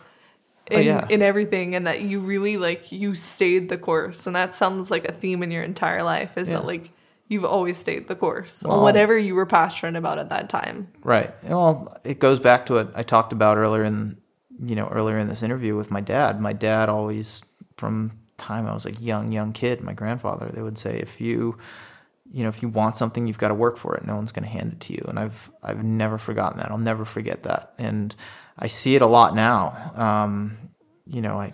Oh, in yeah. in everything, and that you really like you stayed the course, and that sounds like a theme in your entire life. Is Yeah. that like you've always stayed the course Well- on whatever you were passionate about at that time? Right. Well, it goes back to what I talked about earlier in you know earlier in this interview with my dad. My dad always, from time I was a young young kid, my grandfather, they would say if you you know if you want something, you've got to work for it. No one's going to hand it to you. And I've I've never forgotten that. I'll never forget that. And I see it a lot now. Um, you know, I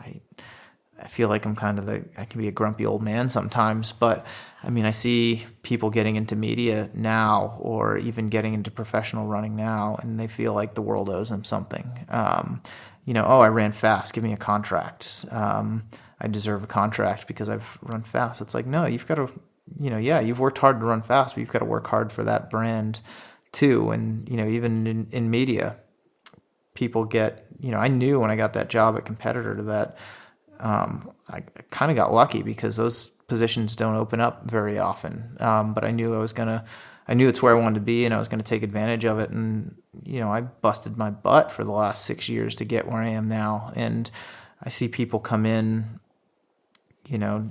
I I feel like I'm kind of the I can be a grumpy old man sometimes, but I mean I see people getting into media now or even getting into professional running now, and they feel like the world owes them something. Um, you know, oh, I ran fast, give me a contract. Um, I deserve a contract because I've run fast. It's like no, you've got to, you know, yeah, you've worked hard to run fast, but you've got to work hard for that brand too. And you know, even in, in media, people get you know i knew when i got that job at competitor to that um, i kind of got lucky because those positions don't open up very often. Um, but i knew i was to i knew it's where i wanted to be and i was to take advantage of it. And you know i busted my butt for the last six years to get where i am now. And i see people come in you know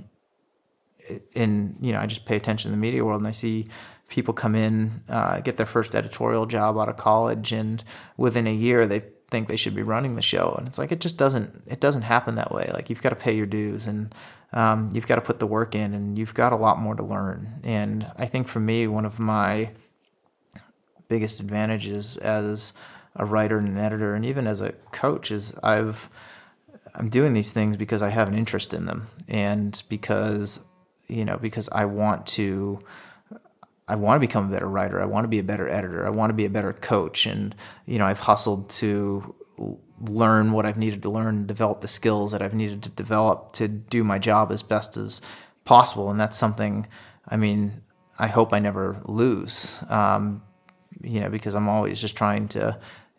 in you know I just pay attention to the media world and I see people come in uh, get their first editorial job out of college and within a year they think they should be running the show. And it's like it just doesn't it doesn't happen that way. Like you've got to pay your dues. And um, you've got to put the work in, and you've got a lot more to learn. And I think for me, one of my biggest advantages as a writer and an editor, and even as a coach, is I've I'm doing these things because I have an interest in them, and because you know because I want to. I want to become a better writer. I want to be a better editor. I want to be a better coach. And, you know, I've hustled to learn what I've needed to learn, develop the skills that I've needed to develop to do my job as best as possible. And that's something, I mean, I hope I never lose, um, you know, because I'm always just trying to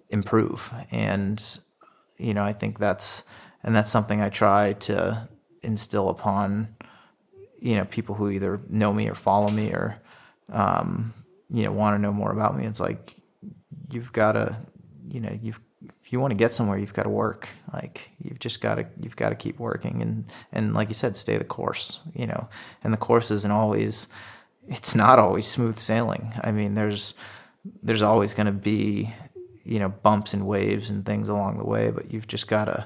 improve. And, you know, I think that's, and that's something I try to instill upon, you know, people who either know me or follow me or, um, you know, want to know more about me. It's like, you've got to, you know, you've, if you want to get somewhere, you've got to work. Like you've just got to, you've got to keep working and, and like you said, stay the course, you know, and the course isn't always, it's not always smooth sailing. I mean, there's, there's always going to be, you know, bumps and waves and things along the way, but you've just got to,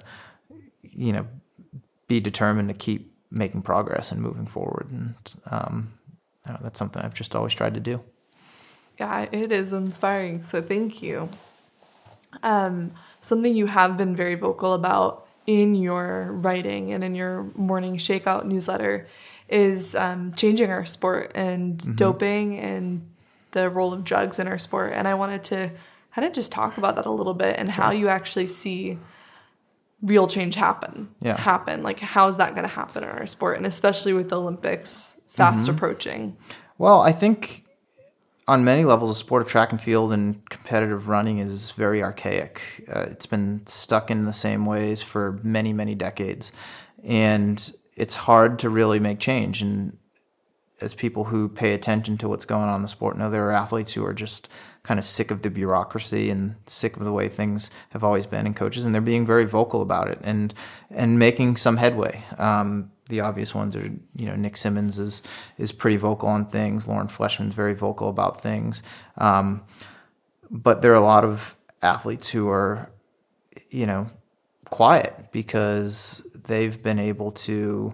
you know, be determined to keep making progress and moving forward. And, um, know, that's something I've just always tried to do. Yeah, it is inspiring. So thank you. Um, something you have been very vocal about in your writing and in your morning shakeout newsletter is um, changing our sport and mm-hmm. doping and the role of drugs in our sport. And I wanted to kind of just talk about that a little bit and sure. how you actually see real change happen. Yeah. Happen. Like how is that going to happen in our sport? And especially with the Olympics fast mm-hmm. approaching. Well, I think on many levels, the sport of track and field and competitive running is very archaic. Uh, it's been stuck in the same ways for many, many decades. And it's hard to really make change. And as people who pay attention to what's going on in the sport know, there are athletes who are just kind of sick of the bureaucracy and sick of the way things have always been in coaches, and they're being very vocal about it and and making some headway. Um, the obvious ones are, you know, Nick Symmonds is is pretty vocal on things. Lauren Fleshman's very vocal about things. Um, but there are a lot of athletes who are, you know, quiet because they've been able to,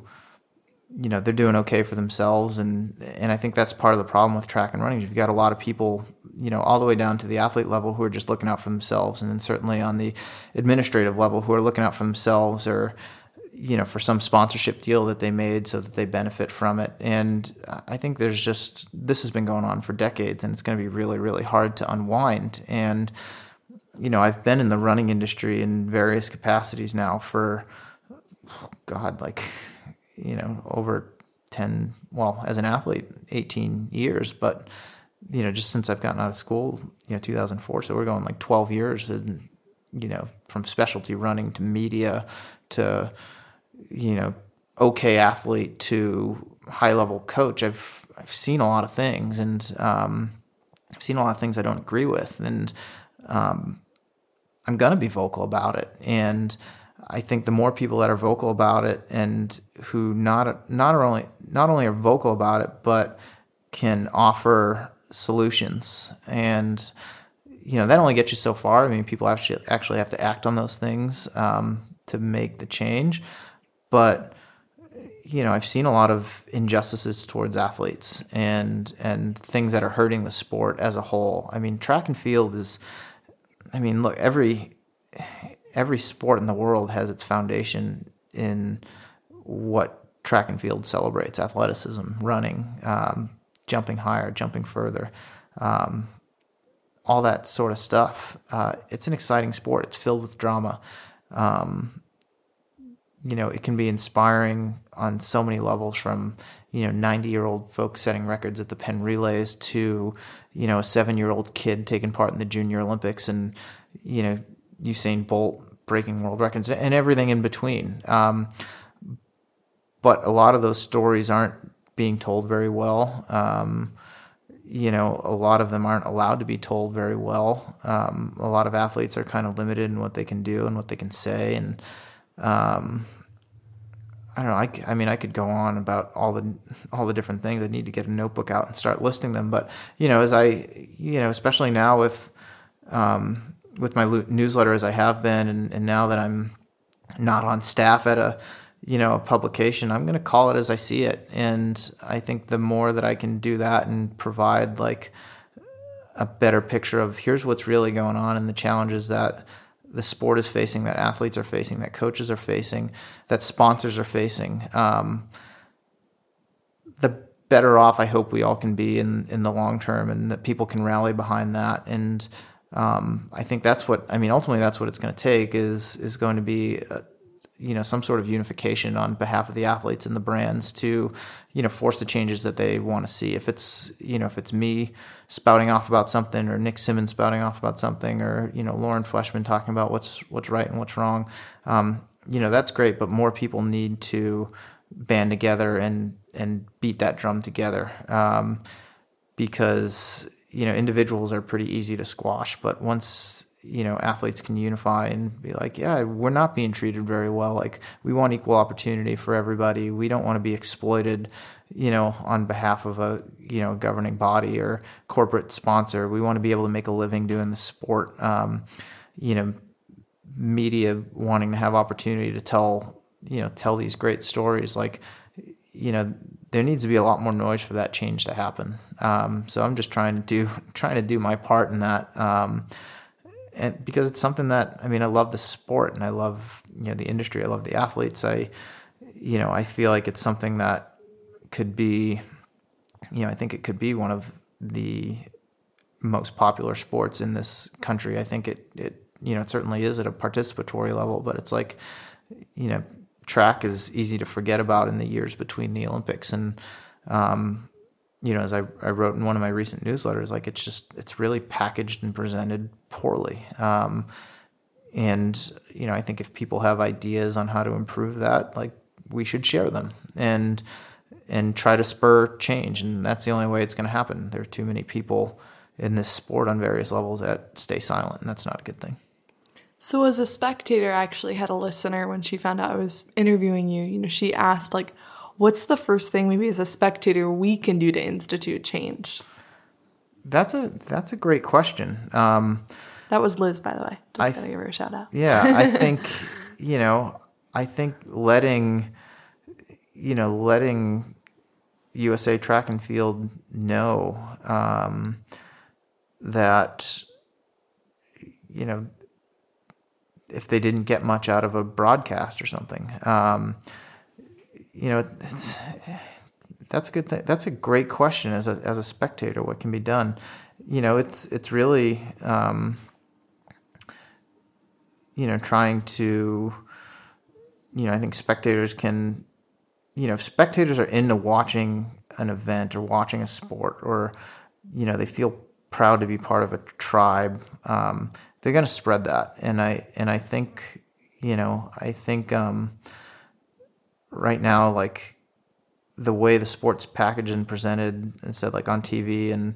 you know, they're doing okay for themselves, and and I think that's part of the problem with track and running. You've got a lot of people, you know, all the way down to the athlete level who are just looking out for themselves, and then certainly on the administrative level who are looking out for themselves or you know, for some sponsorship deal that they made so that they benefit from it. And I think there's just, this has been going on for decades and it's going to be really, really hard to unwind. And, you know, I've been in the running industry in various capacities now for, God, like, you know, over 10, well, as an athlete, 18 years. But, you know, just since I've gotten out of school, you know, 2004. So we're going like 12 years and, you know, from specialty running to media to, you know, okay athlete to high level coach, I've I've seen a lot of things, and um, I've seen a lot of things I don't agree with, and um, I'm gonna be vocal about it. And I think the more people that are vocal about it, and who not not only not only are vocal about it, but can offer solutions and you know that only gets you so far. I mean, people actually actually have to act on those things um, to make the change but you know, I've seen a lot of injustices towards athletes and and things that are hurting the sport as a whole. I mean, track and field is I mean, look, every every sport in the world has its foundation in what track and field celebrates athleticism, running, um, jumping higher, jumping further, um, all that sort of stuff. Uh, it's an exciting sport, it's filled with drama. Um, you know, it can be inspiring on so many levels from, you know, 90 year old folks setting records at the Penn Relays to, you know, a seven year old kid taking part in the Junior Olympics and, you know, Usain Bolt breaking world records and everything in between. Um, but a lot of those stories aren't being told very well. Um, you know, a lot of them aren't allowed to be told very well. Um, a lot of athletes are kind of limited in what they can do and what they can say. And, um, I don't know. I, I mean, I could go on about all the all the different things. I need to get a notebook out and start listing them. But you know, as I you know, especially now with um, with my newsletter as I have been, and, and now that I'm not on staff at a you know, a publication, I'm going to call it as I see it. And I think the more that I can do that and provide like a better picture of here's what's really going on and the challenges that the sport is facing, that athletes are facing, that coaches are facing, that sponsors are facing, um, the better off I hope we all can be in in the long term, and that people can rally behind that. And um, I think that's what I mean. Ultimately, that's what it's going to take is is going to be. You know some sort of unification on behalf of the athletes and the brands to you know force the changes that they want to see. If it's you know if it's me spouting off about something or Nick Symmonds spouting off about something or you know Lauren Fleshman talking about what's what's right and what's wrong um, you know that's great but more people need to band together and and beat that drum together um, because you know individuals are pretty easy to squash but once you know athletes can unify and be like yeah we're not being treated very well. Like we want equal opportunity for everybody. We don't want to be exploited you know on behalf of a you know governing body or corporate sponsor. We want to be able to make a living doing the sport. Um, you know media wanting to have opportunity to tell you know tell these great stories. Like you know there needs to be a lot more noise for that change to happen. Um, so i'm just trying to do trying to do my part in that. Um, and because it's something that i mean i love the sport and i love you know the industry i love the athletes i you know i feel like it's something that could be you know i think it could be one of the most popular sports in this country i think it it you know it certainly is at a participatory level but it's like you know track is easy to forget about in the years between the Olympics. And, um, you know, as I, I wrote in one of my recent newsletters, like it's just, it's really packaged and presented poorly. Um, and, you know, I think if people have ideas on how to improve that, like we should share them and, and try to spur change. And that's the only way it's going to happen. There are too many people in this sport on various levels that stay silent, and that's not a good thing. So as a spectator, I actually had a listener when she found out I was interviewing you. You know, she asked like, "What's the first thing maybe as a spectator we can do to institute change?" That's a that's a great question. Um, that was Liz, by the way. Just I gotta give her a shout out. Yeah, I think you know, I think letting you know letting USA Track and Field know um, that you know if they didn't get much out of a broadcast or something. Um, you know, it's that's a good thing. That's a great question as a as a spectator. What can be done? You know, it's it's really um, you know trying to you know I think spectators can you know if spectators are into watching an event or watching a sport or you know they feel proud to be part of a tribe. Um, they're going to spread that, and I and I think you know I think um, right now like the way the sports packaged and presented and said like on TV and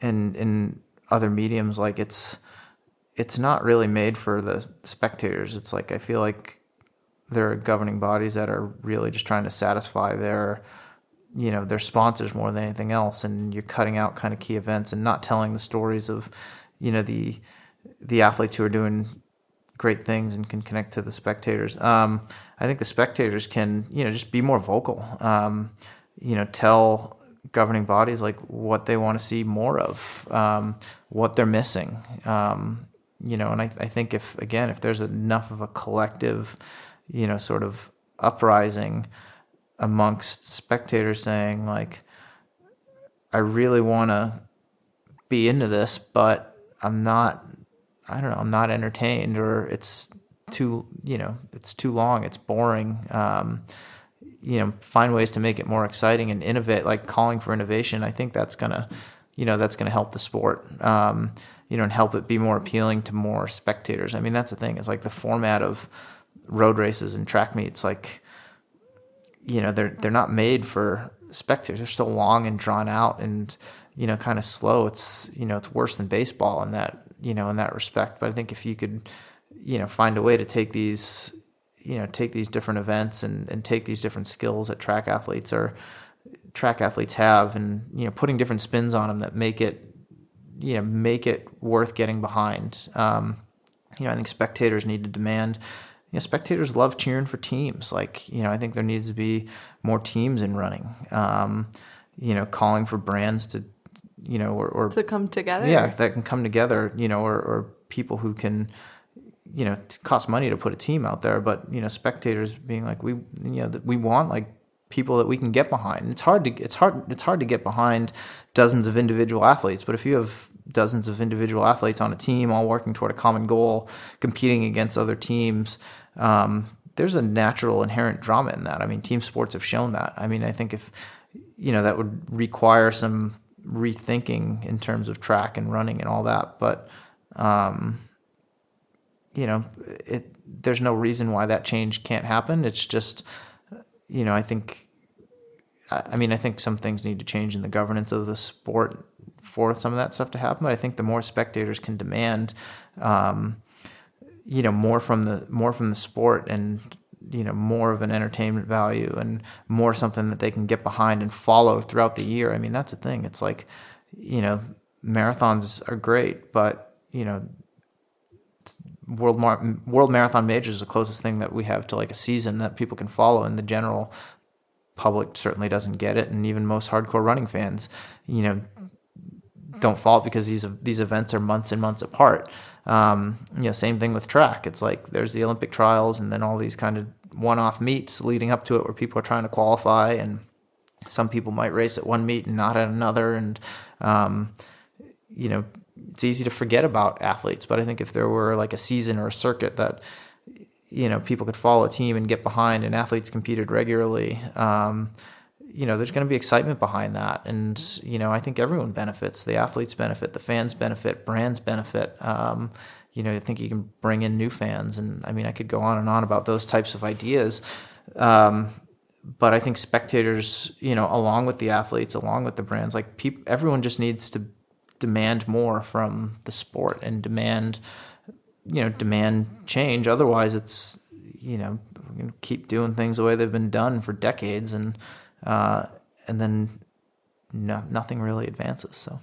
and in other mediums like it's it's not really made for the spectators. It's like I feel like there are governing bodies that are really just trying to satisfy their you know their sponsors more than anything else and you're cutting out kind of key events and not telling the stories of you know the the athletes who are doing great things and can connect to the spectators. Um, I think the spectators can, you know, just be more vocal. Um, you know, tell governing bodies like what they want to see more of, um, what they're missing. Um, you know, and I, I think if again, if there's enough of a collective, you know, sort of uprising amongst spectators saying like, I really want to be into this, but I'm not I don't know, I'm not entertained or it's too, you know, it's too long, it's boring. Um, you know, find ways to make it more exciting and innovate, like calling for innovation. I think that's gonna, you know, that's gonna help the sport. Um, you know, and help it be more appealing to more spectators. I mean, that's the thing. It's like the format of road races and track meets. Like, you know, they're they're not made for spectators. They're so long and drawn out and you know kind of slow. It's you know it's worse than baseball in that you know, in that respect. But I think if you could, you know, find a way to take these, you know, take these different events and, and take these different skills that track athletes or track athletes have and, you know, putting different spins on them that make it, you know, make it worth getting behind. Um, you know, I think spectators need to demand, know, spectators love cheering for teams. Like, you know, I think there needs to be more teams in running. Um, you know, calling for brands to, you know, or, or to come together. yeah, that can come together. You know, or, or people who can, you know, it costs money to put a team out there, but you know, spectators being like, we, you know, we want like people that we can get behind. It's hard to it's hard it's hard to get behind dozens of individual athletes, but if you have dozens of individual athletes on a team all working toward a common goal, competing against other teams, um, there's a natural inherent drama in that. I mean, team sports have shown that. I mean, I think if you know that would require some rethinking in terms of track and running and all that, but um, you know, it there's no reason why that change can't happen. It's just you know, I think, I mean, I think some things need to change in the governance of the sport for some of that stuff to happen. But I think the more spectators can demand, um, you know, more from the more from the sport and you know more of an entertainment value and more something that they can get behind and follow throughout the year. I mean, that's the thing. It's like, you know, marathons are great, but you know, world Mar- world marathon majors is the closest thing that we have to like a season that people can follow and the general public certainly doesn't get it and even most hardcore running fans you know don't follow because these these events are months and months apart. Um, you know same thing with track. It's like there's the olympic trials and then all these kind of one-off meets leading up to it where people are trying to qualify and some people might race at one meet and not at another and um, you know it's easy to forget about athletes. But I think if there were like a season or a circuit that you know people could follow a team and get behind, and athletes competed regularly, um, you know, there's going to be excitement behind that, and you know, I think everyone benefits. The athletes benefit, the fans benefit, brands benefit. Um, you know, I think you can bring in new fans, and I mean, I could go on and on about those types of ideas. Um, but I think spectators, you know, along with the athletes, along with the brands, like people, everyone just needs to demand more from the sport and demand you know demand change. Otherwise it's you know keep doing things the way they've been done for decades and uh, and then no, nothing really advances so.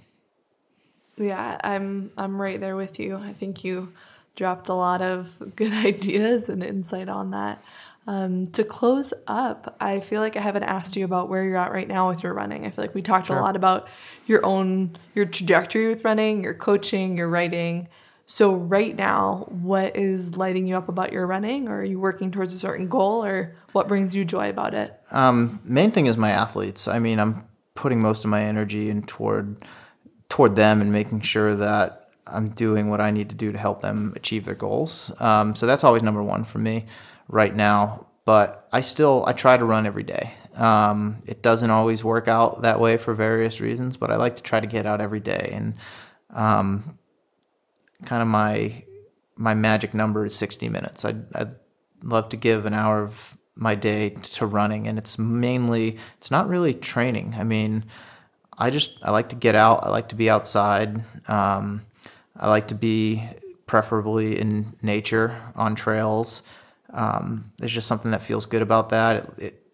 Yeah i'm i'm right there with you. I think you dropped a lot of good ideas and insight on that um, to close up, I feel like I haven't asked you about where you're at right now with your running. I feel like we talked sure. a lot about your own your trajectory with running, your coaching, your writing. So right now, what is lighting you up about your running? Or are you working towards a certain goal, or what brings you joy about it? Um, main thing is my athletes. I mean, I'm putting most of my energy in toward toward them and making sure that I'm doing what I need to do to help them achieve their goals. Um, so that's always number one for me right now, but I still I try to run every day. Um, it doesn't always work out that way for various reasons, but I like to try to get out every day. And um, kind of my my magic number is 60 minutes. I'd, I'd love to give an hour of my day to running, and it's mainly it's not really training. I mean, I just I like to get out. I like to be outside. Um, I like to be preferably in nature on trails. Um, there's just something that feels good about that. It, it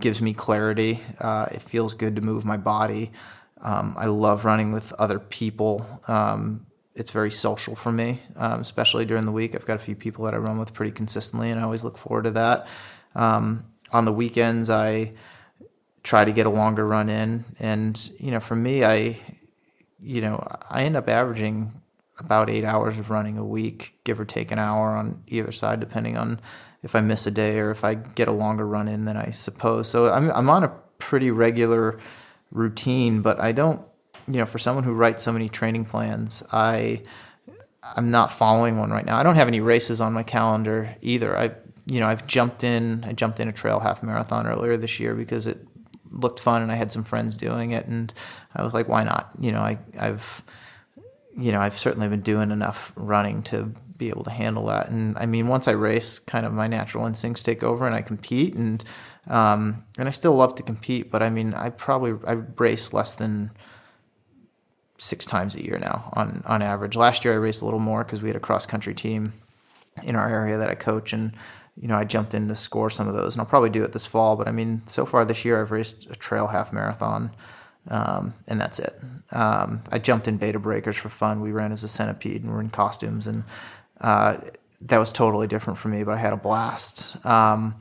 gives me clarity. Uh, it feels good to move my body. Um, I love running with other people. Um, it's very social for me, um, especially during the week. I've got a few people that I run with pretty consistently, and I always look forward to that. Um, on the weekends, I try to get a longer run in, and you know, for me, I, you know, I end up averaging about eight hours of running a week, give or take an hour on either side, depending on if I miss a day or if I get a longer run in than I suppose. So I'm I'm on a pretty regular routine, but I don't, you know, for someone who writes so many training plans, I I'm not following one right now. I don't have any races on my calendar either. I you know, I've jumped in I jumped in a trail half marathon earlier this year because it looked fun and I had some friends doing it and I was like, why not? You know, I I've you know, I've certainly been doing enough running to be able to handle that. And I mean, once I race, kind of my natural instincts take over, and I compete, and um, and I still love to compete. But I mean, I probably I race less than six times a year now on on average. Last year I raced a little more because we had a cross country team in our area that I coach, and you know I jumped in to score some of those, and I'll probably do it this fall. But I mean, so far this year I've raced a trail half marathon. Um, and that's it. Um, I jumped in Bay to Breakers for fun. We ran as a centipede and we're in costumes, and uh, that was totally different for me, but I had a blast. Um,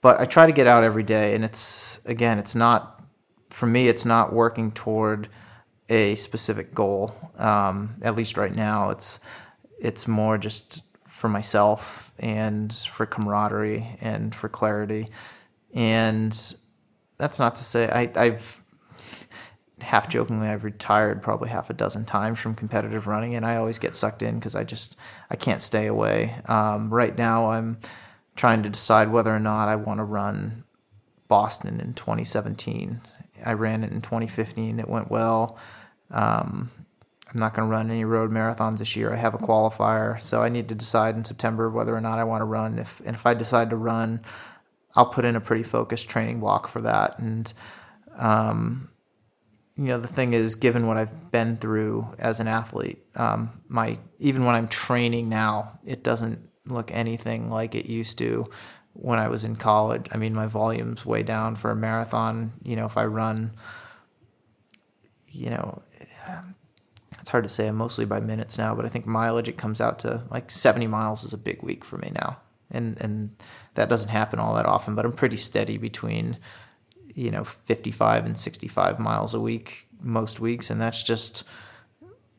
but I try to get out every day, and it's again, it's not for me. It's not working toward a specific goal. Um, at least right now, it's it's more just for myself and for camaraderie and for clarity. And that's not to say I, I've half jokingly I've retired probably half a dozen times from competitive running, and I always get sucked in because I just I can't stay away. Um, right now, I'm trying to decide whether or not I want to run Boston in 2017. I ran it in 2015. It went well. Um, I'm not going to run any road marathons this year. I have a qualifier, so I need to decide in September whether or not I want to run. If and if I decide to run, I'll put in a pretty focused training block for that. And um, you know, the thing is, given what I've been through as an athlete, um, my even when I'm training now, it doesn't look anything like it used to when I was in college. I mean, my volume's way down for a marathon. You know, if I run, you know, it's hard to say. I'm mostly by minutes now, but I think mileage it comes out to like 70 miles is a big week for me now, and and that doesn't happen all that often. But I'm pretty steady between you know 55 and 65 miles a week most weeks, and that's just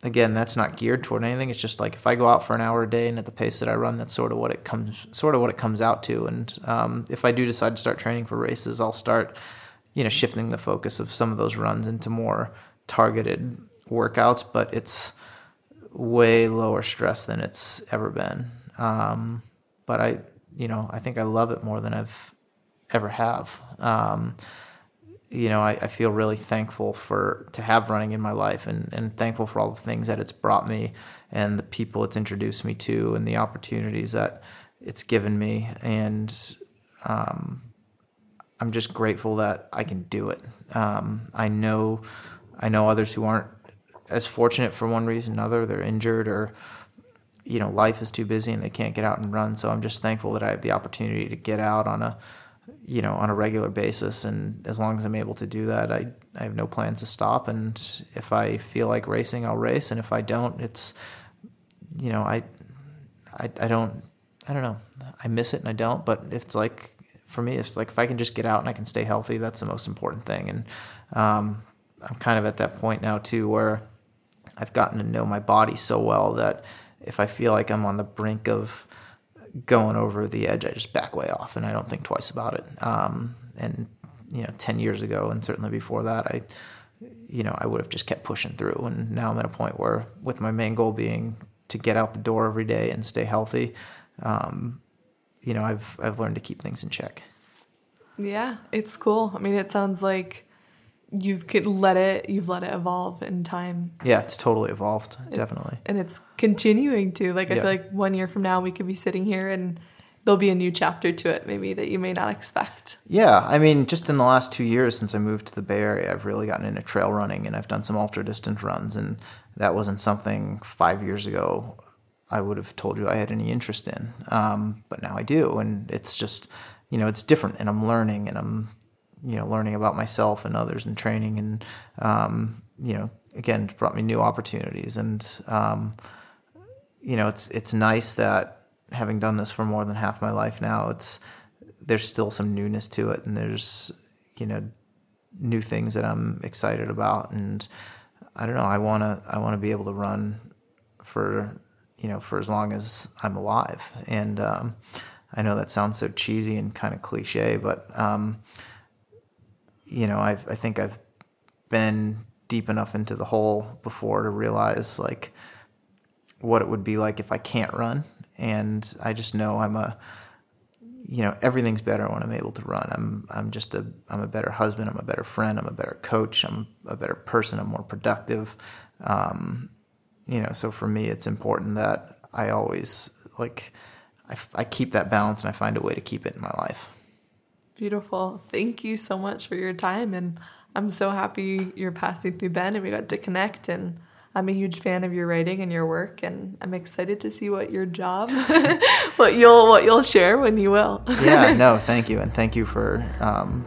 again that's not geared toward anything. It's just like if I go out for an hour a day and at the pace that I run, that's sort of what it comes sort of what it comes out to. And um, if I do decide to start training for races, I'll start you know shifting the focus of some of those runs into more targeted workouts, but it's way lower stress than it's ever been. Um, but I, you know, I think I love it more than I've ever have. Um, you know, I, I, feel really thankful for to have running in my life and, and thankful for all the things that it's brought me and the people it's introduced me to and the opportunities that it's given me. And um, I'm just grateful that I can do it. Um, I know I know others who aren't as fortunate for one reason or another. They're injured or you know life is too busy and they can't get out and run. So I'm just thankful that I have the opportunity to get out on a you know on a regular basis and as long as I'm able to do that I I have no plans to stop. And if I feel like racing I'll race. And if I don't it's you know I I, I don't I don't know. I miss it and I don't but if it's like for me it's like if I can just get out and I can stay healthy that's the most important thing. And um, I'm kind of at that point now too where I've gotten to know my body so well that if I feel like I'm on the brink of going over the edge, I just back way off and I don't think twice about it. Um, and you know, ten years ago and certainly before that, I, you know, I would have just kept pushing through. And now I'm at a point where, with my main goal being to get out the door every day and stay healthy, um, you know, I've I've learned to keep things in check. Yeah, it's cool. I mean, it sounds like you've let it you've let it evolve in time. Yeah it's totally evolved it's, definitely. and it's continuing to like i yeah. feel like one year from now we could be sitting here and there'll be a new chapter to it maybe that you may not expect. Yeah i mean just in the last two years since i moved to the bay area i've really gotten into trail running and i've done some ultra distance runs and that wasn't something five years ago i would have told you i had any interest in. Um, but now i do and it's just you know it's different and i'm learning and i'm you know learning about myself and others and training and um, you know again brought me new opportunities. And um, you know it's it's nice that having done this for more than half my life now it's there's still some newness to it and there's you know new things that I'm excited about. And I don't know I want to I want to be able to run for you know for as long as I'm alive. And um, I know that sounds so cheesy and kind of cliche but um, you know, i I think I've been deep enough into the hole before to realize like what it would be like if I can't run. And I just know I'm a, you know, everything's better when I'm able to run. I'm, I'm just a, I'm a better husband. I'm a better friend. I'm a better coach. I'm a better person. I'm more productive. Um, you know, so for me, it's important that I always like, I, I keep that balance and I find a way to keep it in my life. Beautiful. Thank you so much for your time. And I'm so happy you're passing through Ben and we got to connect. And I'm a huge fan of your writing and your work. And I'm excited to see what your job, what you'll, what you'll share when you will. yeah, no, thank you. And thank you for, um,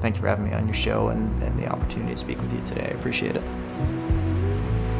thank you for having me on your show and, and the opportunity to speak with you today. I appreciate it.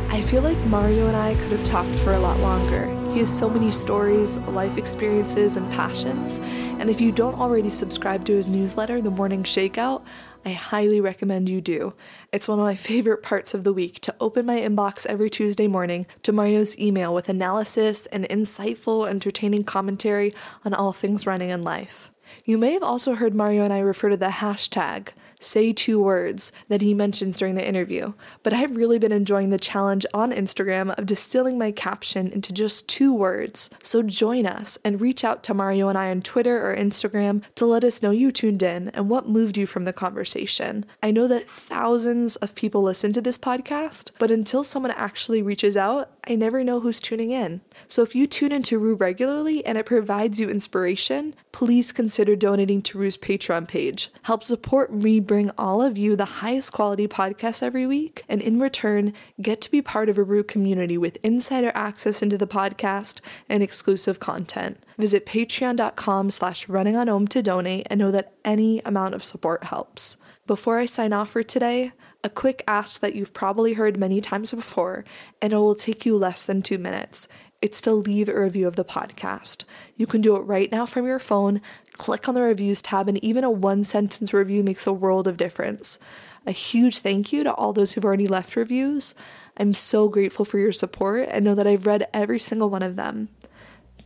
I feel like Mario and I could have talked for a lot longer He has so many stories, life experiences, and passions. And if you don't already subscribe to his newsletter, The Morning Shakeout, I highly recommend you do. It's one of my favorite parts of the week to open my inbox every Tuesday morning to Mario's email with analysis and insightful, entertaining commentary on all things running in life. You may have also heard Mario and I refer to the hashtag say two words that he mentions during the interview. But I've really been enjoying the challenge on Instagram of distilling my caption into just two words. So join us and reach out to Mario and I on Twitter or Instagram to let us know you tuned in and what moved you from the conversation. I know that thousands of people listen to this podcast, but until someone actually reaches out, I never know who's tuning in. So if you tune into Rue regularly and it provides you inspiration, please consider donating to Rue's Patreon page. Help support me bring all of you the highest quality podcasts every week, and in return, get to be part of a Rue community with insider access into the podcast and exclusive content. Visit patreon.com slash running on to donate and know that any amount of support helps. Before I sign off for today, a quick ask that you've probably heard many times before, and it will take you less than two minutes. It's to leave a review of the podcast. You can do it right now from your phone, click on the reviews tab, and even a one sentence review makes a world of difference. A huge thank you to all those who've already left reviews. I'm so grateful for your support and know that I've read every single one of them.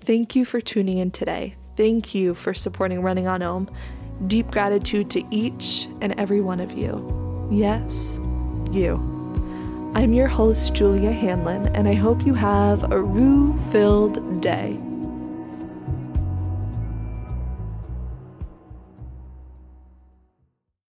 Thank you for tuning in today. Thank you for supporting Running on Om. Deep gratitude to each and every one of you. Yes, you. I'm your host, Julia Hanlon, and I hope you have a rue filled day.